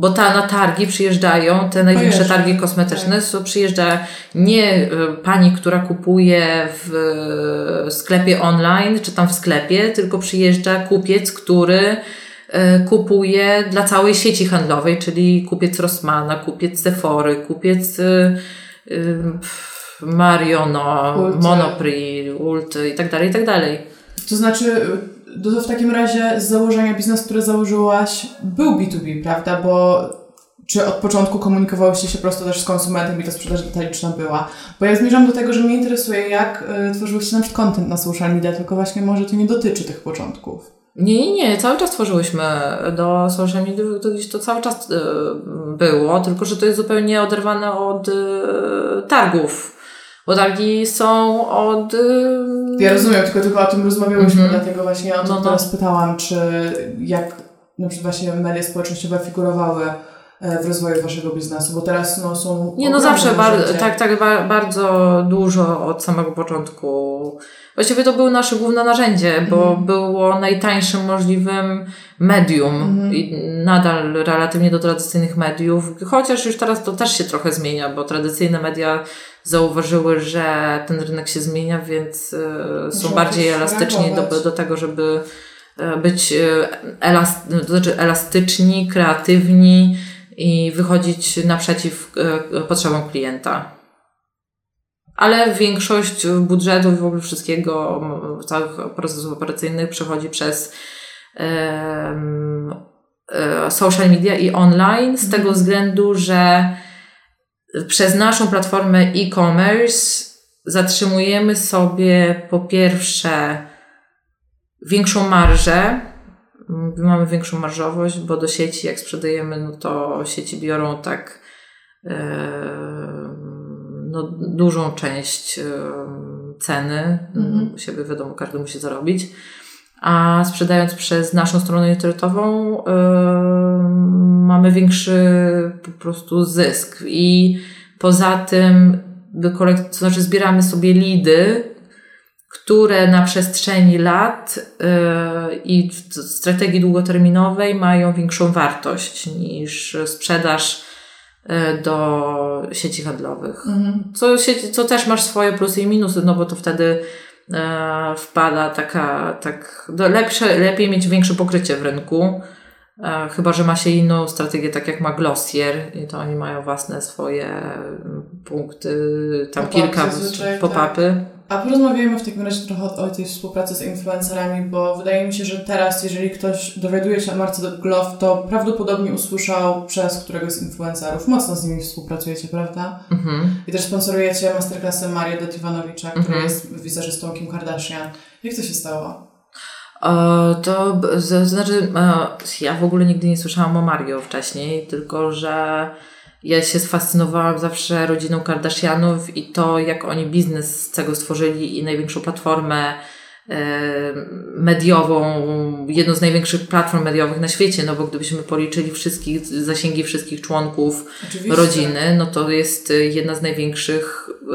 Bo ta, na targi przyjeżdżają, te największe targi kosmetyczne, so przyjeżdża nie y, pani, która kupuje w y, sklepie online, czy tam w sklepie, tylko przyjeżdża kupiec, który y, kupuje dla całej sieci handlowej, czyli kupiec Rossmana, kupiec Sephory, kupiec Mariono, Ulty. Monoprix, Ulty i tak dalej, i tak dalej. To znaczy, to, to w takim razie z założenia biznes, który założyłaś, był B2B, prawda? Bo czy od początku komunikowałyście się prosto też z konsumentem i ta sprzedaż detaliczna była? Bo ja zmierzam do tego, że mnie interesuje, jak y, tworzyłyście na przykład content na social media, tylko właśnie może to nie dotyczy tych początków. Nie, nie, cały czas tworzyłyśmy do social media, to to cały czas y, było, tylko że to jest zupełnie oderwane od y, targów. Bo targi są od. Ja rozumiem, tylko, tylko o tym rozmawiałyśmy, Mhm. dlatego właśnie o to No, no. teraz pytałam, czy jak na przykład właśnie media społecznościowe figurowały w rozwoju waszego biznesu, bo teraz no, są Nie, no zawsze bar- tak, tak ba- bardzo dużo od samego początku. Właściwie to było nasze główne narzędzie, bo było najtańszym możliwym medium i nadal relatywnie do tradycyjnych mediów, chociaż już teraz to też się trochę zmienia, bo tradycyjne media zauważyły, że ten rynek się zmienia, więc e, są bardziej elastyczni do, do tego, żeby e, być e, elast, to znaczy elastyczni, kreatywni i wychodzić naprzeciw e, potrzebom klienta. Ale większość budżetów i w ogóle wszystkiego, całych procesów operacyjnych przechodzi przez e, social media i online z tego względu, że przez naszą platformę e-commerce zatrzymujemy sobie po pierwsze większą marżę. Mm, Mamy większą marżowość, bo do sieci jak sprzedajemy, no to sieci biorą tak em, no, dużą część em, ceny. Mhm. U siebie wiadomo, każdy musi zarobić. A sprzedając przez naszą stronę internetową em, mamy większy po prostu zysk. I poza tym wykolek- to znaczy zbieramy sobie lidy, które na przestrzeni lat yy, i w strategii długoterminowej mają większą wartość niż sprzedaż yy, do sieci handlowych. Mhm. Co, sieci, co też masz swoje plusy i minusy, no bo to wtedy e, wpada taka, tak, lepsze, lepiej mieć większe pokrycie w rynku. Chyba, że ma się inną strategię, tak jak ma Glossier i to oni mają własne swoje mm, punkty, tam Pop-upy kilka pop-upy. A porozmawiajmy w takim razie trochę o, tej współpracy z influencerami, bo wydaje mi się, że teraz, jeżeli ktoś dowiaduje się o marce Glove, to prawdopodobnie usłyszał przez któregoś z influencerów. Mocno z nimi współpracujecie, prawda? Mhm. I też sponsorujecie masterclassy Mario Detiwanowicza, który Mhm. jest wizerzystą Kim Kardashian. Jak to się stało? E, To, to znaczy, e, ja w ogóle nigdy nie słyszałam o Mario wcześniej, tylko że ja się sfascynowałam zawsze rodziną Kardashianów i to, jak oni biznes z tego stworzyli i największą platformę e, mediową, jedną z największych platform mediowych na świecie, no bo gdybyśmy policzyli wszystkich, zasięgi wszystkich członków Oczywiście. rodziny, no to jest y, jedna z największych y,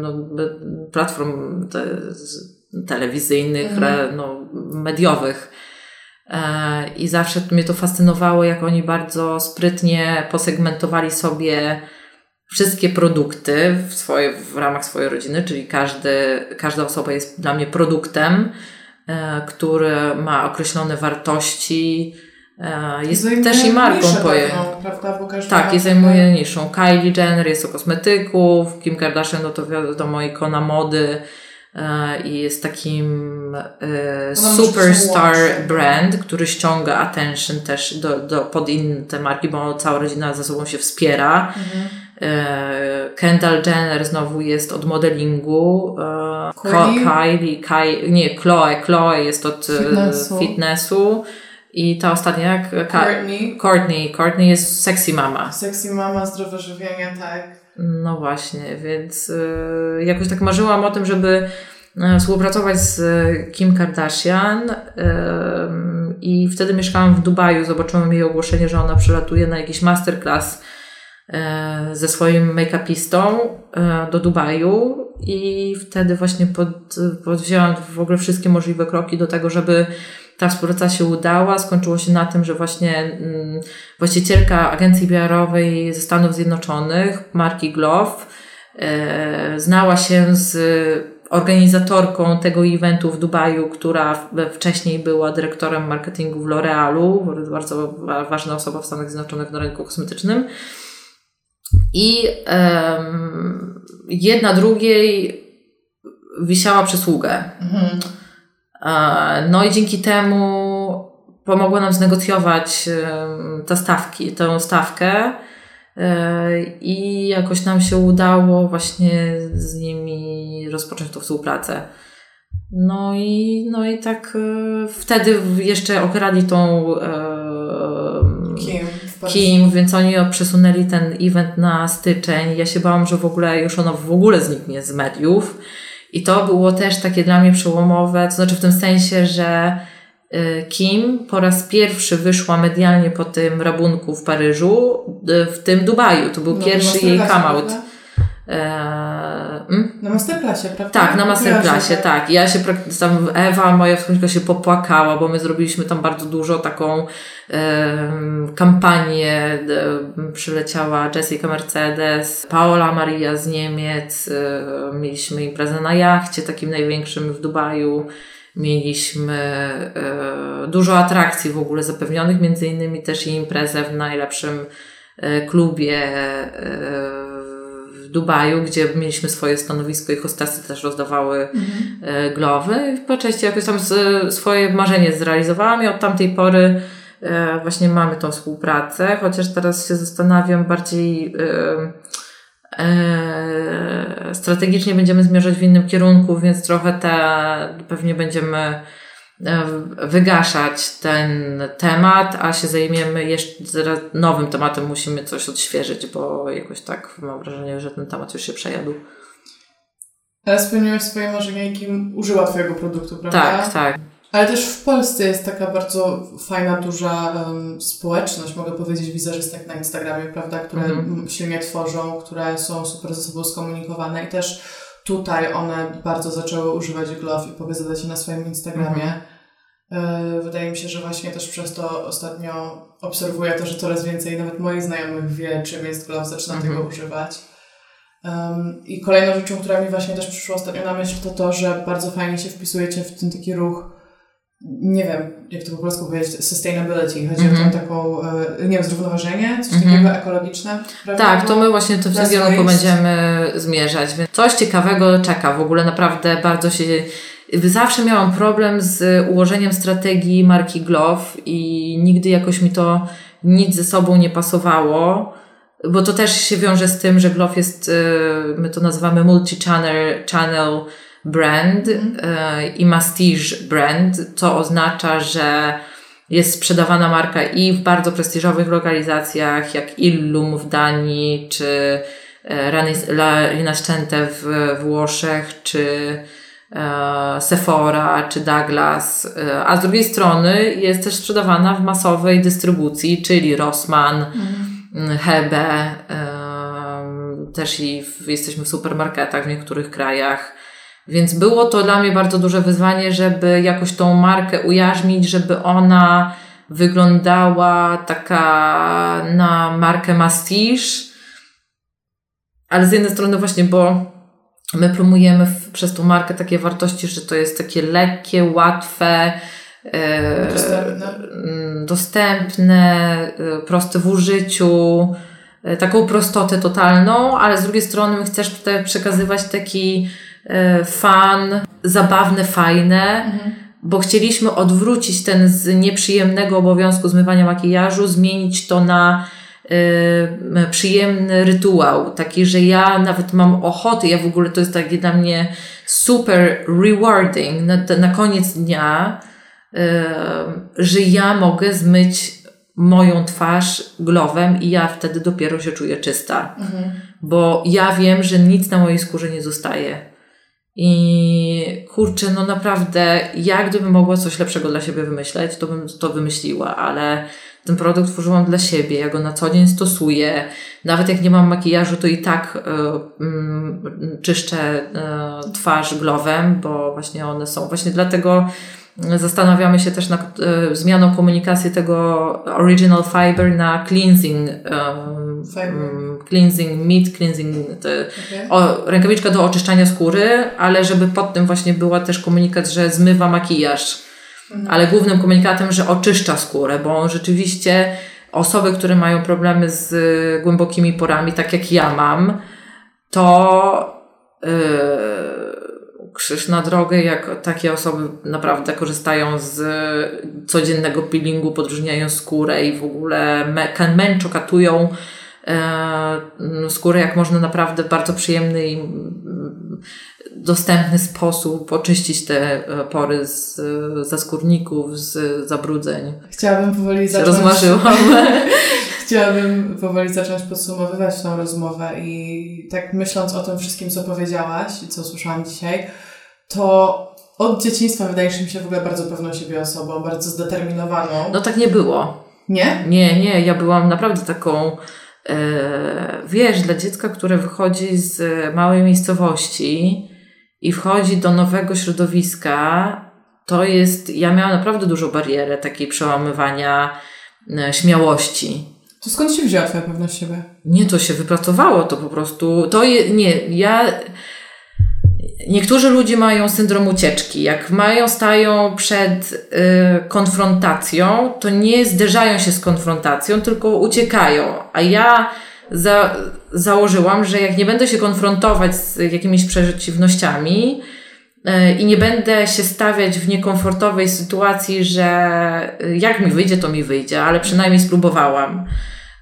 no, platform te, telewizyjnych, Mhm. no, mediowych. I zawsze mnie to fascynowało, jak oni bardzo sprytnie posegmentowali sobie wszystkie produkty w, swoje, w ramach swojej rodziny, czyli każdy, każda osoba jest dla mnie produktem, e, który ma określone wartości, e, jest Zajmuje też i marką niszę poje. pewną, prawda? Bo każda Tak, i zajmuje niszą. Kylie Jenner jest o kosmetyków, Kim Kardashian no to wiadomo ikona mody, i jest takim e, superstar brand, który ściąga attention też do, do, pod inne te marki, bo cała rodzina ze sobą się wspiera. Mhm. E, Kendall Jenner znowu jest od modelingu. Kylie, Kylie, nie, Chloe, Chloe jest od fitnessu. fitnessu. I ta ostatnia, jak Courtney. Courtney. Courtney jest sexy mama. Sexy mama, zdrowe żywienie, tak. No właśnie, więc y, jakoś tak marzyłam o tym, żeby y, współpracować z Kim Kardashian y, i wtedy mieszkałam w Dubaju, zobaczyłam jej ogłoszenie, że ona przylatuje na jakiś masterclass ze swoim make-upistą do Dubaju i wtedy właśnie pod, podwzięłam w ogóle wszystkie możliwe kroki do tego, żeby ta współpraca się udała. Skończyło się na tym, że właśnie mm, właścicielka agencji PR-owej ze Stanów Zjednoczonych, marki Glove, znała się z organizatorką tego eventu w Dubaju, która wcześniej była dyrektorem marketingu w L'Orealu, bardzo ważna osoba w Stanach Zjednoczonych na rynku kosmetycznym. I um, jedna drugiej wisiała przysługę. Mhm. No i dzięki temu pomogło nam znegocjować te stawki, tę stawkę e, i jakoś nam się udało właśnie z nimi rozpocząć tą współpracę. No i, no i tak e, wtedy jeszcze okradli tą Kim, Kim, więc oni przesunęli ten event na styczeń. Ja się bałam, że w ogóle już ono w ogóle zniknie z mediów. I to było też takie dla mnie przełomowe, to znaczy w tym sensie, że y, Kim po raz pierwszy wyszła medialnie po tym rabunku w Paryżu, y, w tym Dubaju. To był no, pierwszy jej come out. Hmm? Na masterclassie, prawda? Tak, na masterclassie, tak. Ja się tam, Ewa, moja wspólnika się popłakała, bo my zrobiliśmy tam bardzo dużo taką e, kampanię. E, przyleciała Jessica Mercedes, Paola Maria z Niemiec, e, mieliśmy imprezę na jachcie, takim największym w Dubaju. Mieliśmy e, dużo atrakcji w ogóle zapewnionych, między innymi też i imprezę w najlepszym klubie e, Dubaju, gdzie mieliśmy swoje stanowisko i hostesy też rozdawały mhm. glowy. I po części jakoś tam swoje marzenie zrealizowałam i od tamtej pory e, właśnie mamy tą współpracę, chociaż teraz się zastanawiam bardziej e, strategicznie będziemy zmierzać w innym kierunku, więc trochę te pewnie będziemy E, wygaszać ten temat, a się zajmiemy jeszcze nowym tematem, musimy coś odświeżyć, bo jakoś tak mam wrażenie, że ten temat już się przejadł. Ale spełniłeś swoje marzenia i kim użyła Twojego produktu, prawda? Tak, tak. Ale też w Polsce jest taka bardzo fajna, duża um, społeczność, mogę powiedzieć, wizerzystek na Instagramie, prawda, które mhm. silnie tworzą, które są super ze sobą skomunikowane i też tutaj one bardzo zaczęły używać Glove i pokazywać je na swoim Instagramie. Mhm. E, wydaje mi się, że właśnie też przez to ostatnio obserwuję to, że coraz więcej nawet moich znajomych wie, czym jest Glove, zaczyna mhm. tego używać. Um, I kolejną rzeczą, która mi właśnie też przyszła ostatnio na myśl, to to, że bardzo fajnie się wpisujecie w ten taki ruch, nie wiem, jak to po polsku powiedzieć, sustainability. Chodzi mm -hmm. o mhm. tą taką, e, nie wiem, zrównoważenie, coś mm -hmm. takiego ekologiczne. Prawda? Tak, to my właśnie w tym kierunku będziemy zmierzać. Więc coś ciekawego czeka. W ogóle naprawdę bardzo się Zawsze miałam problem z ułożeniem strategii marki Glove i nigdy jakoś mi to nic ze sobą nie pasowało, bo to też się wiąże z tym, że Glove jest, e, my to nazywamy multi-channel channel brand mm. i mastige brand, co oznacza, że jest sprzedawana marka i w bardzo prestiżowych lokalizacjach, jak Illum w Danii, czy e, La Rinascente w Włoszech, czy E, Sephora czy Douglas, e, a z drugiej strony jest też sprzedawana w masowej dystrybucji, czyli Rossmann, mhm. Hebe, e, też i w, jesteśmy w supermarketach w niektórych krajach. Więc było to dla mnie bardzo duże wyzwanie, żeby jakoś tą markę ujarzmić, żeby ona wyglądała taka na markę mastiche, ale z jednej strony właśnie, bo my promujemy w, przez tą markę takie wartości, że to jest takie lekkie, łatwe, e, dostępne, mm, dostępne e, proste w użyciu, e, taką prostotę totalną, ale z drugiej strony chcesz tutaj przekazywać taki e, fun, zabawne, fajne. Mhm. Bo chcieliśmy odwrócić ten z nieprzyjemnego obowiązku zmywania makijażu, zmienić to na y, przyjemny rytuał, taki, że ja nawet mam ochotę, ja w ogóle to jest takie dla mnie super rewarding na, na koniec dnia, y, że ja mogę zmyć moją twarz glowem i ja wtedy dopiero się czuję czysta. Bo ja wiem, że nic na mojej skórze nie zostaje. I kurczę, no naprawdę, ja gdybym mogła coś lepszego dla siebie wymyśleć, to bym to wymyśliła, ale ten produkt tworzyłam dla siebie, ja go na co dzień stosuję. Nawet jak nie mam makijażu, to i tak y, mm, czyszczę y, twarz glowem, bo właśnie one są. Właśnie dlatego zastanawiamy się też nad y, zmianą komunikacji tego original fiber na cleansing. mm, cleansing meat, cleansing. te- Okej. o, rękawiczka do oczyszczania skóry, ale żeby pod tym właśnie była też komunikat, że zmywa makijaż. Ale głównym komunikatem, że oczyszcza skórę, bo rzeczywiście osoby, które mają problemy z y, głębokimi porami, tak jak ja mam, to yy, krzyż na drogę, jak takie osoby naprawdę korzystają z codziennego peelingu, podróżniają skórę i w ogóle me- męczą, katują e, skórę, jak można naprawdę bardzo przyjemny i dostępny sposób oczyścić te e, pory z, ze skórników, z zabrudzeń. Chciałabym powoli zacząć... rozmarzyłam. [laughs] Chciałabym powoli zacząć podsumowywać tą rozmowę i tak myśląc o tym wszystkim, co powiedziałaś i co słyszałam dzisiaj, to od dzieciństwa wydajesz mi się w ogóle bardzo pewną siebie osobą, bardzo zdeterminowaną. No tak nie było. Nie? Nie, nie, ja byłam naprawdę taką, e, wiesz, dla dziecka, które wychodzi z małej miejscowości i wchodzi do nowego środowiska, to jest, ja miałam naprawdę dużą barierę takiej przełamywania e, śmiałości. To skąd się wzięła Twoja pewność siebie? Nie, to się wypracowało, to po prostu, to je, nie, ja, niektórzy ludzie mają syndrom ucieczki. Jak mają, stają przed y, konfrontacją, to nie zderzają się z konfrontacją, tylko uciekają. A ja za, założyłam, że jak nie będę się konfrontować z jakimiś przeciwnościami, y, i nie będę się stawiać w niekomfortowej sytuacji, że y, jak mi wyjdzie, to mi wyjdzie, ale przynajmniej spróbowałam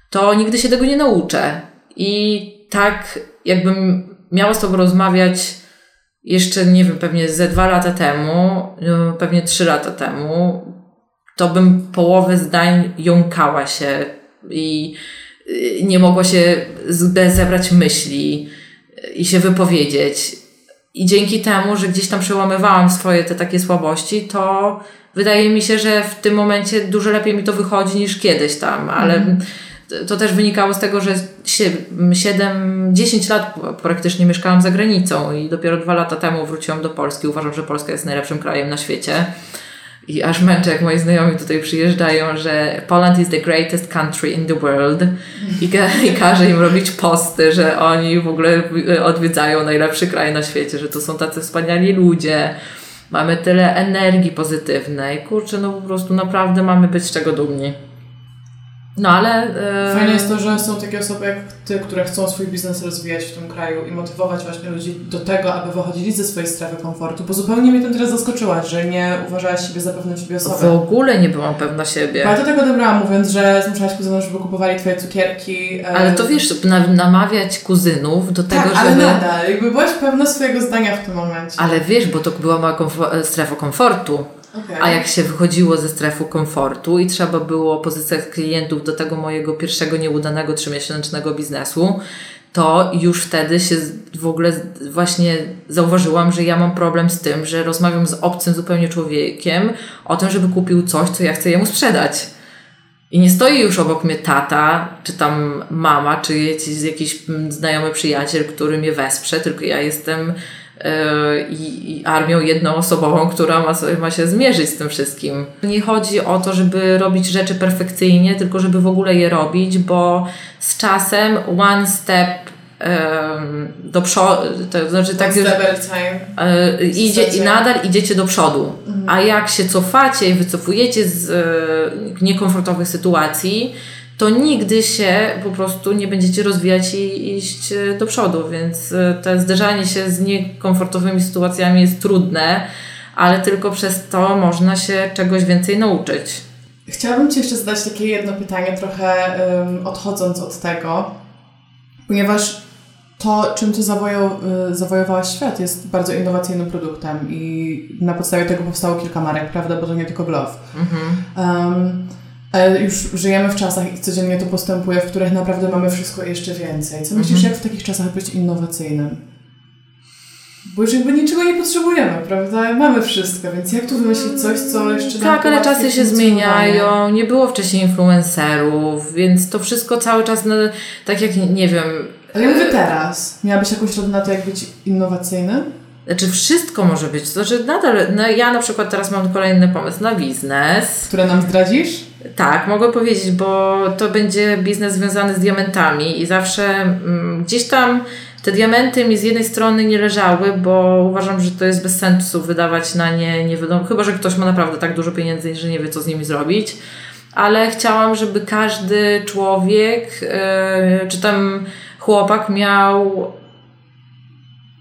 to nigdy się tego nie nauczę. I tak, jakbym miała z Tobą rozmawiać jeszcze, nie wiem, pewnie ze dwa lata temu, no, pewnie trzy lata temu, to bym połowę zdań jąkała się i nie mogła się zebrać myśli i się wypowiedzieć. I dzięki temu, że gdzieś tam przełamywałam swoje te takie słabości, to wydaje mi się, że w tym momencie dużo lepiej mi to wychodzi niż kiedyś tam, ale to też wynikało z tego, że 7-10 lat praktycznie mieszkałam za granicą i dopiero dwa lata temu wróciłam do Polski. Uważam, że Polska jest najlepszym krajem na świecie. I aż męczę, jak moi znajomi tutaj przyjeżdżają, że Poland is the greatest country in the world i, ka- [laughs] i każe im robić posty, że oni w ogóle odwiedzają najlepszy kraj na świecie, że to są tacy wspaniali ludzie, mamy tyle energii pozytywnej. Kurczę, no po prostu naprawdę mamy być z czego dumni. No ale... e, Fajne jest to, że są takie osoby jak Ty, które chcą swój biznes rozwijać w tym kraju i motywować właśnie ludzi do tego, aby wychodzili ze swojej strefy komfortu, bo zupełnie mnie tym teraz zaskoczyłaś, że nie uważałaś siebie za pewną siebie W osobę. ogóle nie byłam pewna siebie. Ale do tego dobrałam, mówiąc, że zmuszałaś kuzynów, żeby kupowali Twoje cukierki. e, Ale to wiesz, na, namawiać kuzynów do tego, tak, ale żeby... nadal, jakby byłaś pewna swojego zdania w tym momencie. Ale wiesz, bo to była mała komfo- strefa komfortu. Okej. A jak się wychodziło ze strefy komfortu i trzeba było pozyskać klientów do tego mojego pierwszego nieudanego trzymiesięcznego biznesu, to już wtedy się w ogóle właśnie zauważyłam, że ja mam problem z tym, że rozmawiam z obcym zupełnie człowiekiem o tym, żeby kupił coś, co ja chcę jemu sprzedać. I nie stoi już obok mnie tata, czy tam mama, czy jakiś, mm, znajomy przyjaciel, który mnie wesprze, tylko ja jestem i, i armią jednoosobową, która ma, sobie- ma się zmierzyć z tym wszystkim. Nie chodzi o to, żeby robić rzeczy perfekcyjnie, tylko żeby w ogóle je robić, bo z czasem one step do przodu, to znaczy tak już. E, idzie, i nadal idziecie do przodu. A jak się cofacie i wycofujecie z e, niekomfortowych sytuacji, to nigdy się po prostu nie będziecie rozwijać i iść e, do przodu, więc e, to zderzanie się z niekomfortowymi sytuacjami jest trudne, ale tylko przez to można się czegoś więcej nauczyć. Chciałabym Ci jeszcze zadać takie jedno pytanie, trochę um, odchodząc od tego, ponieważ to, czym Ty zawoją, y, zawojowałaś świat, jest bardzo innowacyjnym produktem i na podstawie tego powstało kilka marek, prawda? Bo to nie tylko Glove. Mhm. Um, ale już żyjemy w czasach i codziennie to postępuje, w których naprawdę mamy wszystko jeszcze więcej. Co myślisz, mhm. jak w takich czasach być innowacyjnym? Bo już jakby niczego nie potrzebujemy, prawda? Mamy wszystko, więc jak tu wymyślić coś, co jeszcze Tak, ale czasy się zmieniają. Nie było wcześniej influencerów, więc to wszystko cały czas, no, tak jak, nie wiem... Ale ja mówię teraz. Miałabyś jakąś radę na to, jak być innowacyjny? Znaczy wszystko może być. To znaczy nadal, no ja na przykład teraz mam kolejny pomysł na biznes. Które nam zdradzisz? Tak, mogę powiedzieć, bo to będzie biznes związany z diamentami i zawsze mm, gdzieś tam te diamenty mi z jednej strony nie leżały, bo uważam, że to jest bez sensu wydawać na nie nie wiadomo, chyba że ktoś ma naprawdę tak dużo pieniędzy, że nie wie co z nimi zrobić. Ale chciałam, żeby każdy człowiek, yy, czy tam chłopak miał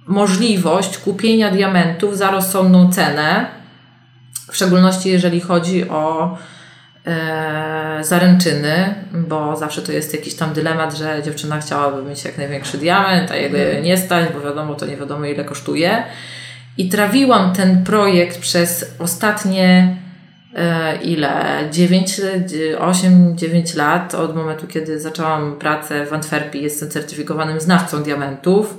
możliwość kupienia diamentów za rozsądną cenę, w szczególności jeżeli chodzi o e, zaręczyny, bo zawsze to jest jakiś tam dylemat, że dziewczyna chciałaby mieć jak największy diament, a jego mhm. nie stać, bo wiadomo, to nie wiadomo ile kosztuje. I trawiłam ten projekt przez ostatnie e, ile? 9, 8, 9 lat od momentu, kiedy zaczęłam pracę w Antwerpii. Jestem certyfikowanym znawcą diamentów.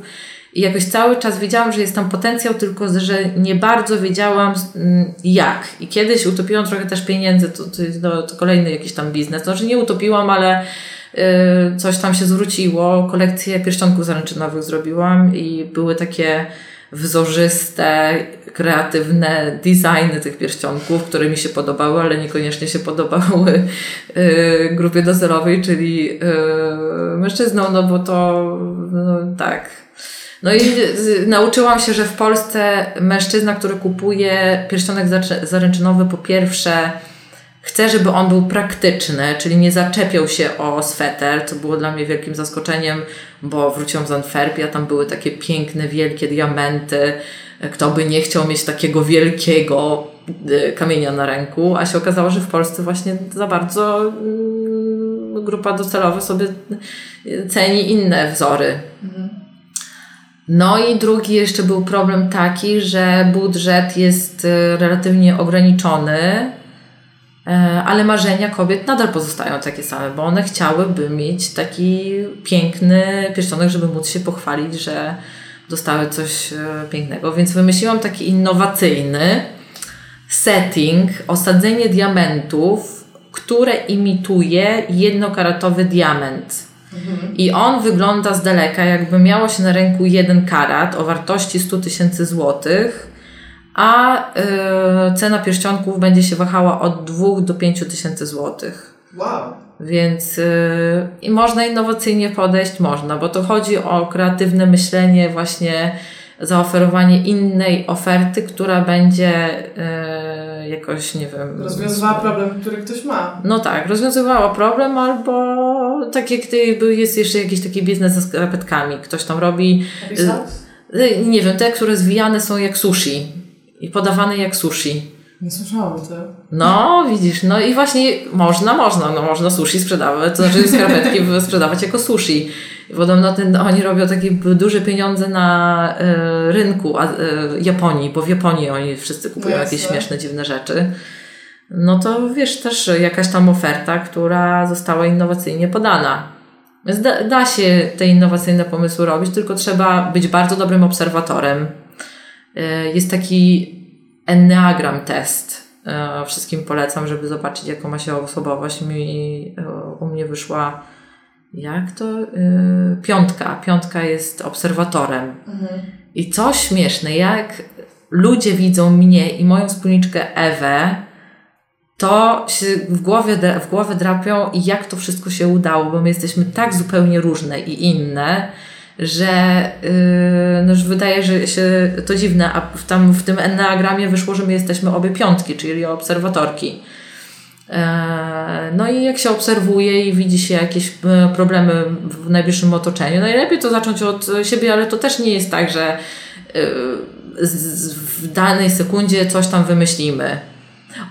I jakoś cały czas wiedziałam, że jest tam potencjał, tylko że nie bardzo wiedziałam mm, jak. I kiedyś utopiłam trochę też pieniędzy, to, to, to kolejny jakiś tam biznes. Że nie utopiłam, ale y, coś tam się zwróciło. Kolekcję pierścionków zaręczynowych zrobiłam i były takie wzorzyste, kreatywne designy tych pierścionków, które mi się podobały, ale niekoniecznie się podobały y, grupie docelowej, czyli y, mężczyznom, no bo to no, tak no i nauczyłam się, że w Polsce mężczyzna, który kupuje pierścionek zaręczynowy, po pierwsze chce, żeby on był praktyczny, czyli nie zaczepiał się o sweter, co było dla mnie wielkim zaskoczeniem, bo wróciłam z Antwerpii, a tam były takie piękne, wielkie diamenty. Kto by nie chciał mieć takiego wielkiego y, kamienia na ręku, a się okazało, że w Polsce właśnie za bardzo mm, grupa docelowa sobie ceni inne wzory. Mhm. No i drugi jeszcze był problem taki, że budżet jest e, relatywnie ograniczony, e, ale marzenia kobiet nadal pozostają takie same, bo one chciałyby mieć taki piękny pierścionek, żeby móc się pochwalić, że dostały coś e, pięknego. Więc wymyśliłam taki innowacyjny setting, osadzenie diamentów, które imituje jednokaratowy diament. I on wygląda z daleka, jakby miało się na ręku jeden karat o wartości 100 tysięcy złotych, a y, cena pierścionków będzie się wahała od 2 do 5 tysięcy złotych. Wow. Więc y, i można innowacyjnie podejść, można, bo to chodzi o kreatywne myślenie, właśnie zaoferowanie innej oferty, która będzie y, jakoś, nie wiem. Rozwiązywała problem, który ktoś ma. No tak, rozwiązywała problem albo tak jak jest jeszcze jakiś taki biznes ze skarpetkami. Ktoś tam robi. Y, nie wiem, te, które zwijane są jak sushi i podawane jak sushi. Nie słyszałam to. No, widzisz, no i właśnie można, można, no można sushi sprzedawać, to znaczy skarpetki [laughs] sprzedawać jako sushi. Podobno ten, oni robią takie duże pieniądze na y, rynku a, y, Japonii, bo w Japonii oni wszyscy kupują no jakieś śmieszne, dziwne rzeczy no to wiesz, też jakaś tam oferta, która została innowacyjnie podana. Więc da, da się te innowacyjne pomysły robić, tylko trzeba być bardzo dobrym obserwatorem. E, jest taki enneagram test. E, wszystkim polecam, żeby zobaczyć, jaką ma się osobowość. Mi, e, u mnie wyszła jak to? Piątka. Piątka jest obserwatorem. Mhm. I co śmieszne, jak ludzie widzą mnie i moją wspólniczkę Ewę, to się w głowie, w głowę drapią i jak to wszystko się udało, bo my jesteśmy tak zupełnie różne i inne, że yy, no, że wydaje że się to dziwne, a w, tam w tym enneagramie wyszło, że my jesteśmy obie piątki, czyli obserwatorki. E, no i jak się obserwuje i widzi się jakieś e, problemy w najbliższym otoczeniu, najlepiej to zacząć od siebie, ale to też nie jest tak, że w danej sekundzie coś tam wymyślimy.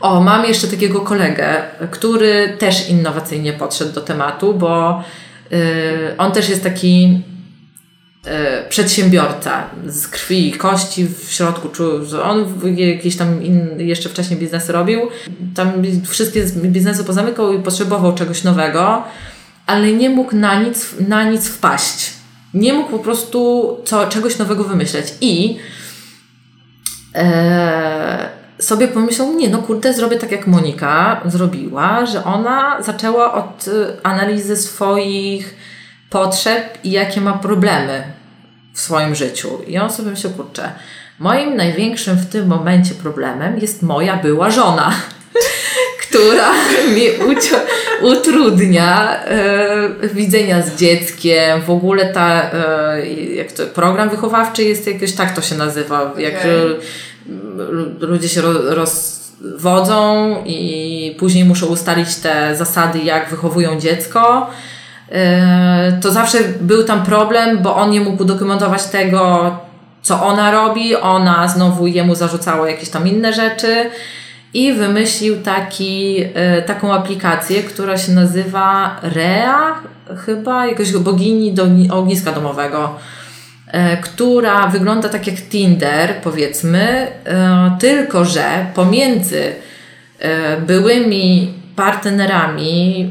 O, mam jeszcze takiego kolegę, który też innowacyjnie podszedł do tematu, bo on też jest taki E, przedsiębiorca z krwi i kości w środku że on jakieś tam in, jeszcze wcześniej biznesy robił, tam wszystkie biznesy pozamykał i potrzebował czegoś nowego, ale nie mógł na nic, na nic wpaść. Nie mógł po prostu co, czegoś nowego wymyśleć. I e, sobie pomyślał, nie no kurde, zrobię tak jak Monika zrobiła, że ona zaczęła od e, analizy swoich potrzeb i jakie ma problemy w swoim życiu. I on sobie myślał, kurczę, moim największym w tym momencie problemem jest moja była żona, [laughs] która mi utrudnia e, widzenia z dzieckiem. W ogóle ta, e, jak to, program wychowawczy jest jakoś, tak to się nazywa, jak okay. ludzie się rozwodzą i później muszą ustalić te zasady, jak wychowują dziecko to zawsze był tam problem, bo on nie mógł udokumentować tego, co ona robi, ona znowu jemu zarzucała jakieś tam inne rzeczy i wymyślił taki, yy, taką aplikację, która się nazywa Rea, chyba jakoś bogini do ogniska domowego, yy, która wygląda tak jak Tinder, powiedzmy, tylko że pomiędzy byłymi partnerami,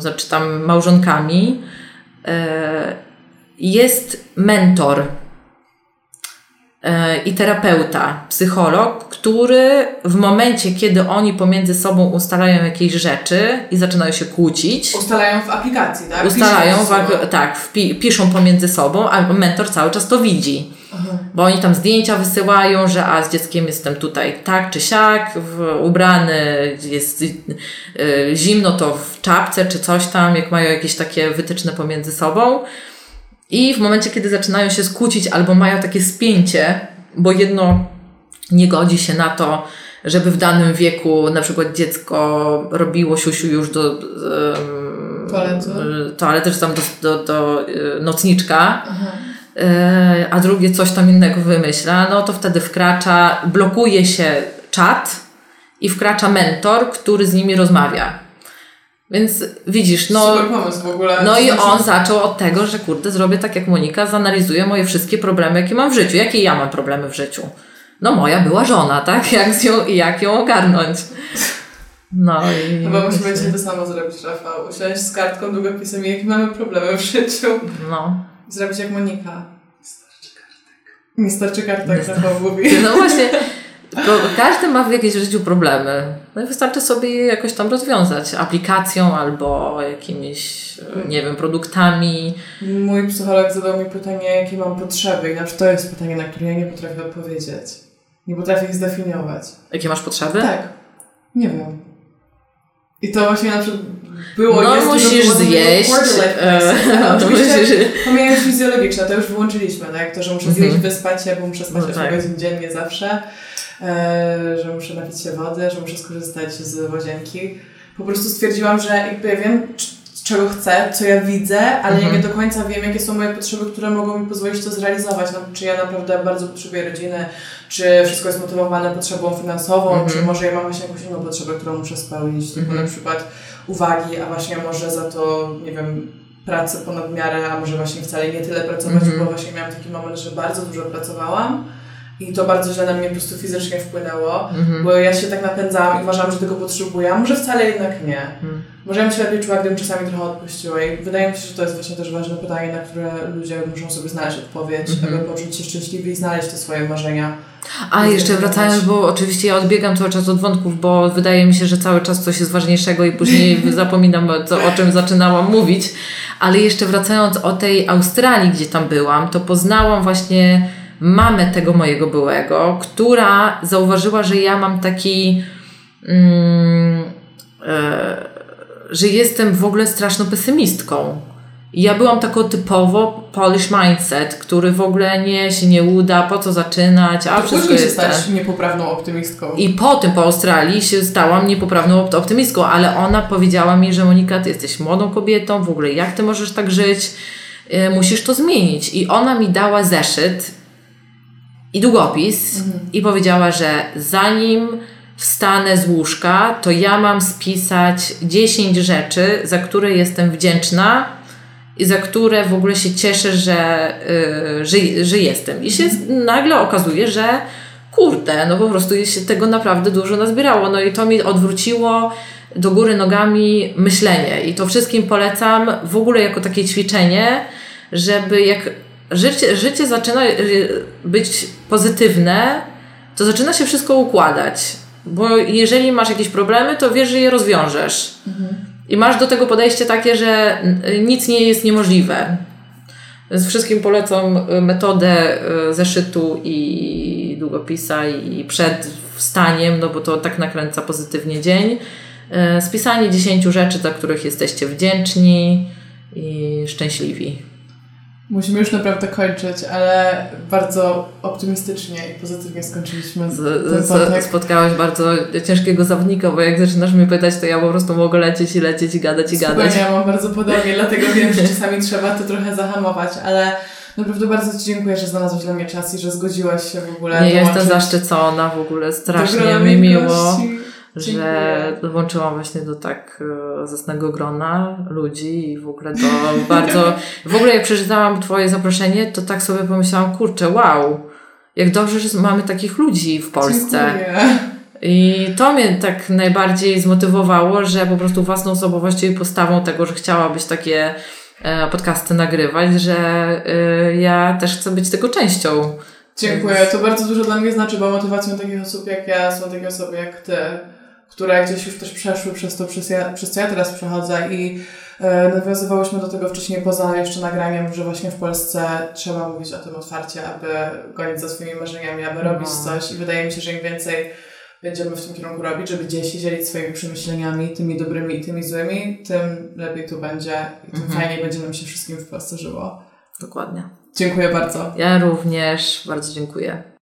znaczy tam małżonkami, e, jest mentor i terapeuta, psycholog, który w momencie, kiedy oni pomiędzy sobą ustalają jakieś rzeczy i zaczynają się kłócić. Ustalają w aplikacji, tak? Ustalają, w, tak, wpi, piszą pomiędzy sobą, a mentor cały czas to widzi. Aha. Bo oni tam zdjęcia wysyłają, że a z dzieckiem jestem tutaj tak czy siak, w, ubrany, jest y, zimno to w czapce czy coś tam, jak mają jakieś takie wytyczne pomiędzy sobą. I w momencie, kiedy zaczynają się skłócić albo mają takie spięcie, bo jedno nie godzi się na to, żeby w danym wieku na przykład dziecko robiło siusiu już do um, toalety, toalety czy tam do, do, do y, nocniczka. Aha E, a drugie coś tam innego wymyśla, no to wtedy wkracza, blokuje się czat i wkracza mentor, który z nimi rozmawia. Więc widzisz, no. Super pomysł w ogóle. No i on zaczął od tego, że kurde, zrobię tak jak Monika, zanalizuję moje wszystkie problemy, jakie mam w życiu. Jakie ja mam problemy w życiu? No moja była żona, tak? Jak, ją, jak ją ogarnąć. No i... Chyba musimy dzisiaj to samo zrobić, Rafał. Usiąść z kartką, długopisem i jakie mamy problemy w życiu. No. Zrobić jak Monika. Starczy kartek. Nie starczy kartek, Rafał mówi. No właśnie, każdy ma w jakimś życiu problemy. No i wystarczy sobie je jakoś tam rozwiązać. Aplikacją albo jakimiś, nie wiem, produktami. Mój psycholog zadał mi pytanie, jakie mam potrzeby. I na przykład to jest pytanie, na które ja nie potrafię odpowiedzieć. Nie potrafię ich zdefiniować. Jakie masz potrzeby? Tak. Nie wiem. I to właśnie na przykład było no, jest musisz zjeść. E, no, [laughs] musisz... Pomijając fizjologiczne, to już wyłączyliśmy, tak? To, że muszę zjeść, mm-hmm. wyspać się, bo muszę spać no, 8 tak. godzin dziennie zawsze, e, że muszę napić się wody, że muszę skorzystać z łazienki. Po prostu stwierdziłam, że jakby ja wiem, czego chcę, co ja widzę, ale nie mhm. do końca wiem, jakie są moje potrzeby, które mogą mi pozwolić to zrealizować. No, czy ja naprawdę bardzo potrzebuję rodziny, czy wszystko jest motywowane potrzebą finansową, czy może ja mam właśnie jakąś inną potrzebę, którą muszę spełnić, -hmm. na przykład uwagi, a właśnie może za to, nie wiem, pracę ponad miarę, a może właśnie wcale nie tyle pracować, mm -hmm. bo właśnie miałam taki moment, że bardzo dużo pracowałam i to bardzo źle na mnie po prostu fizycznie wpłynęło, mm-hmm. bo ja się tak napędzałam i uważałam, że tego potrzebuję, a może wcale jednak nie. Mm. Może ja bym się lepiej czuła, gdybym czasami trochę odpuściła i wydaje mi się, że to jest właśnie też ważne pytanie, na które ludzie muszą sobie znaleźć odpowiedź, mm-hmm. aby poczuć się szczęśliwi i znaleźć te swoje marzenia. A jeszcze wracając, bo oczywiście ja odbiegam cały czas od wątków, bo wydaje mi się, że cały czas coś jest ważniejszego i później [laughs] zapominam, co, o czym zaczynałam mówić. Ale jeszcze wracając o tej Australii, gdzie tam byłam, to poznałam właśnie mamę tego mojego byłego, która zauważyła, że ja mam taki. Mm, e, że jestem w ogóle straszną pesymistką. Ja byłam taką typowo Polish mindset, który w ogóle nie się nie uda, po co zaczynać, a To wszystko jest stać niepoprawną optymistką. I po tym, po Australii się stałam niepoprawną opt- optymistką, ale ona powiedziała mi, że Monika, ty jesteś młodą kobietą, w ogóle jak ty możesz tak żyć, Yy, musisz to zmienić. I ona mi dała zeszyt i długopis i powiedziała, że zanim wstanę z łóżka, to ja mam spisać 10 rzeczy, za które jestem wdzięczna i za które w ogóle się cieszę, że, yy, że, że jestem. I się nagle okazuje, że kurde, no po prostu się tego naprawdę dużo nazbierało. No i to mi odwróciło do góry nogami myślenie. I to wszystkim polecam w ogóle jako takie ćwiczenie, żeby jak życie, życie zaczyna y, być pozytywne, to zaczyna się wszystko układać. Bo jeżeli masz jakieś problemy, to wiesz, że je rozwiążesz. I masz do tego podejście takie, że nic nie jest niemożliwe. Więc wszystkim polecam y, metodę y, zeszytu i długopisa i przed wstaniem, no bo to tak nakręca pozytywnie dzień. Spisanie 10 rzeczy, za których jesteście wdzięczni i szczęśliwi. Musimy już naprawdę kończyć, ale bardzo optymistycznie i pozytywnie skończyliśmy ten wątek. spotkałaś bardzo ciężkiego zawodnika, bo jak zaczynasz mnie pytać, to ja po prostu mogę lecieć i lecieć i gadać i gadać. Ja mam bardzo podobnie, [laughs] dlatego wiem, że czasami trzeba to trochę zahamować, ale naprawdę bardzo Ci dziękuję, że znalazłeś dla mnie czas i że zgodziłaś się w ogóle Nie jestem dołączyć zaszczycona w ogóle, strasznie mi miło. Gości. że Dziękuję. dołączyłam właśnie do tak e, zacnego grona ludzi i w ogóle to [laughs] bardzo... W ogóle jak przeczytałam Twoje zaproszenie, to tak sobie pomyślałam, kurczę, wow, jak dobrze, że mamy takich ludzi w Polsce. Dziękuję. I to mnie tak najbardziej zmotywowało, że po prostu własną osobowością i postawą tego, że chciałabyś takie e, podcasty nagrywać, że e, ja też chcę być tego częścią. Dziękuję. To bardzo dużo dla mnie znaczy, bo motywacją takich osób jak ja są takie osoby jak Ty, które gdzieś już też przeszły przez to, przez, ja, przez co ja teraz przechodzę i e, nawiązywałyśmy do tego wcześniej poza jeszcze nagraniem, że właśnie w Polsce trzeba mówić o tym otwarcie, aby gonić za swoimi marzeniami, aby robić No. coś i wydaje mi się, że im więcej będziemy w tym kierunku robić, żeby gdzieś się dzielić swoimi przemyśleniami, tymi dobrymi i tymi złymi, tym lepiej tu będzie i tym Mhm. fajniej będzie nam się wszystkim w Polsce żyło. Dokładnie. Dziękuję bardzo. Ja również bardzo dziękuję.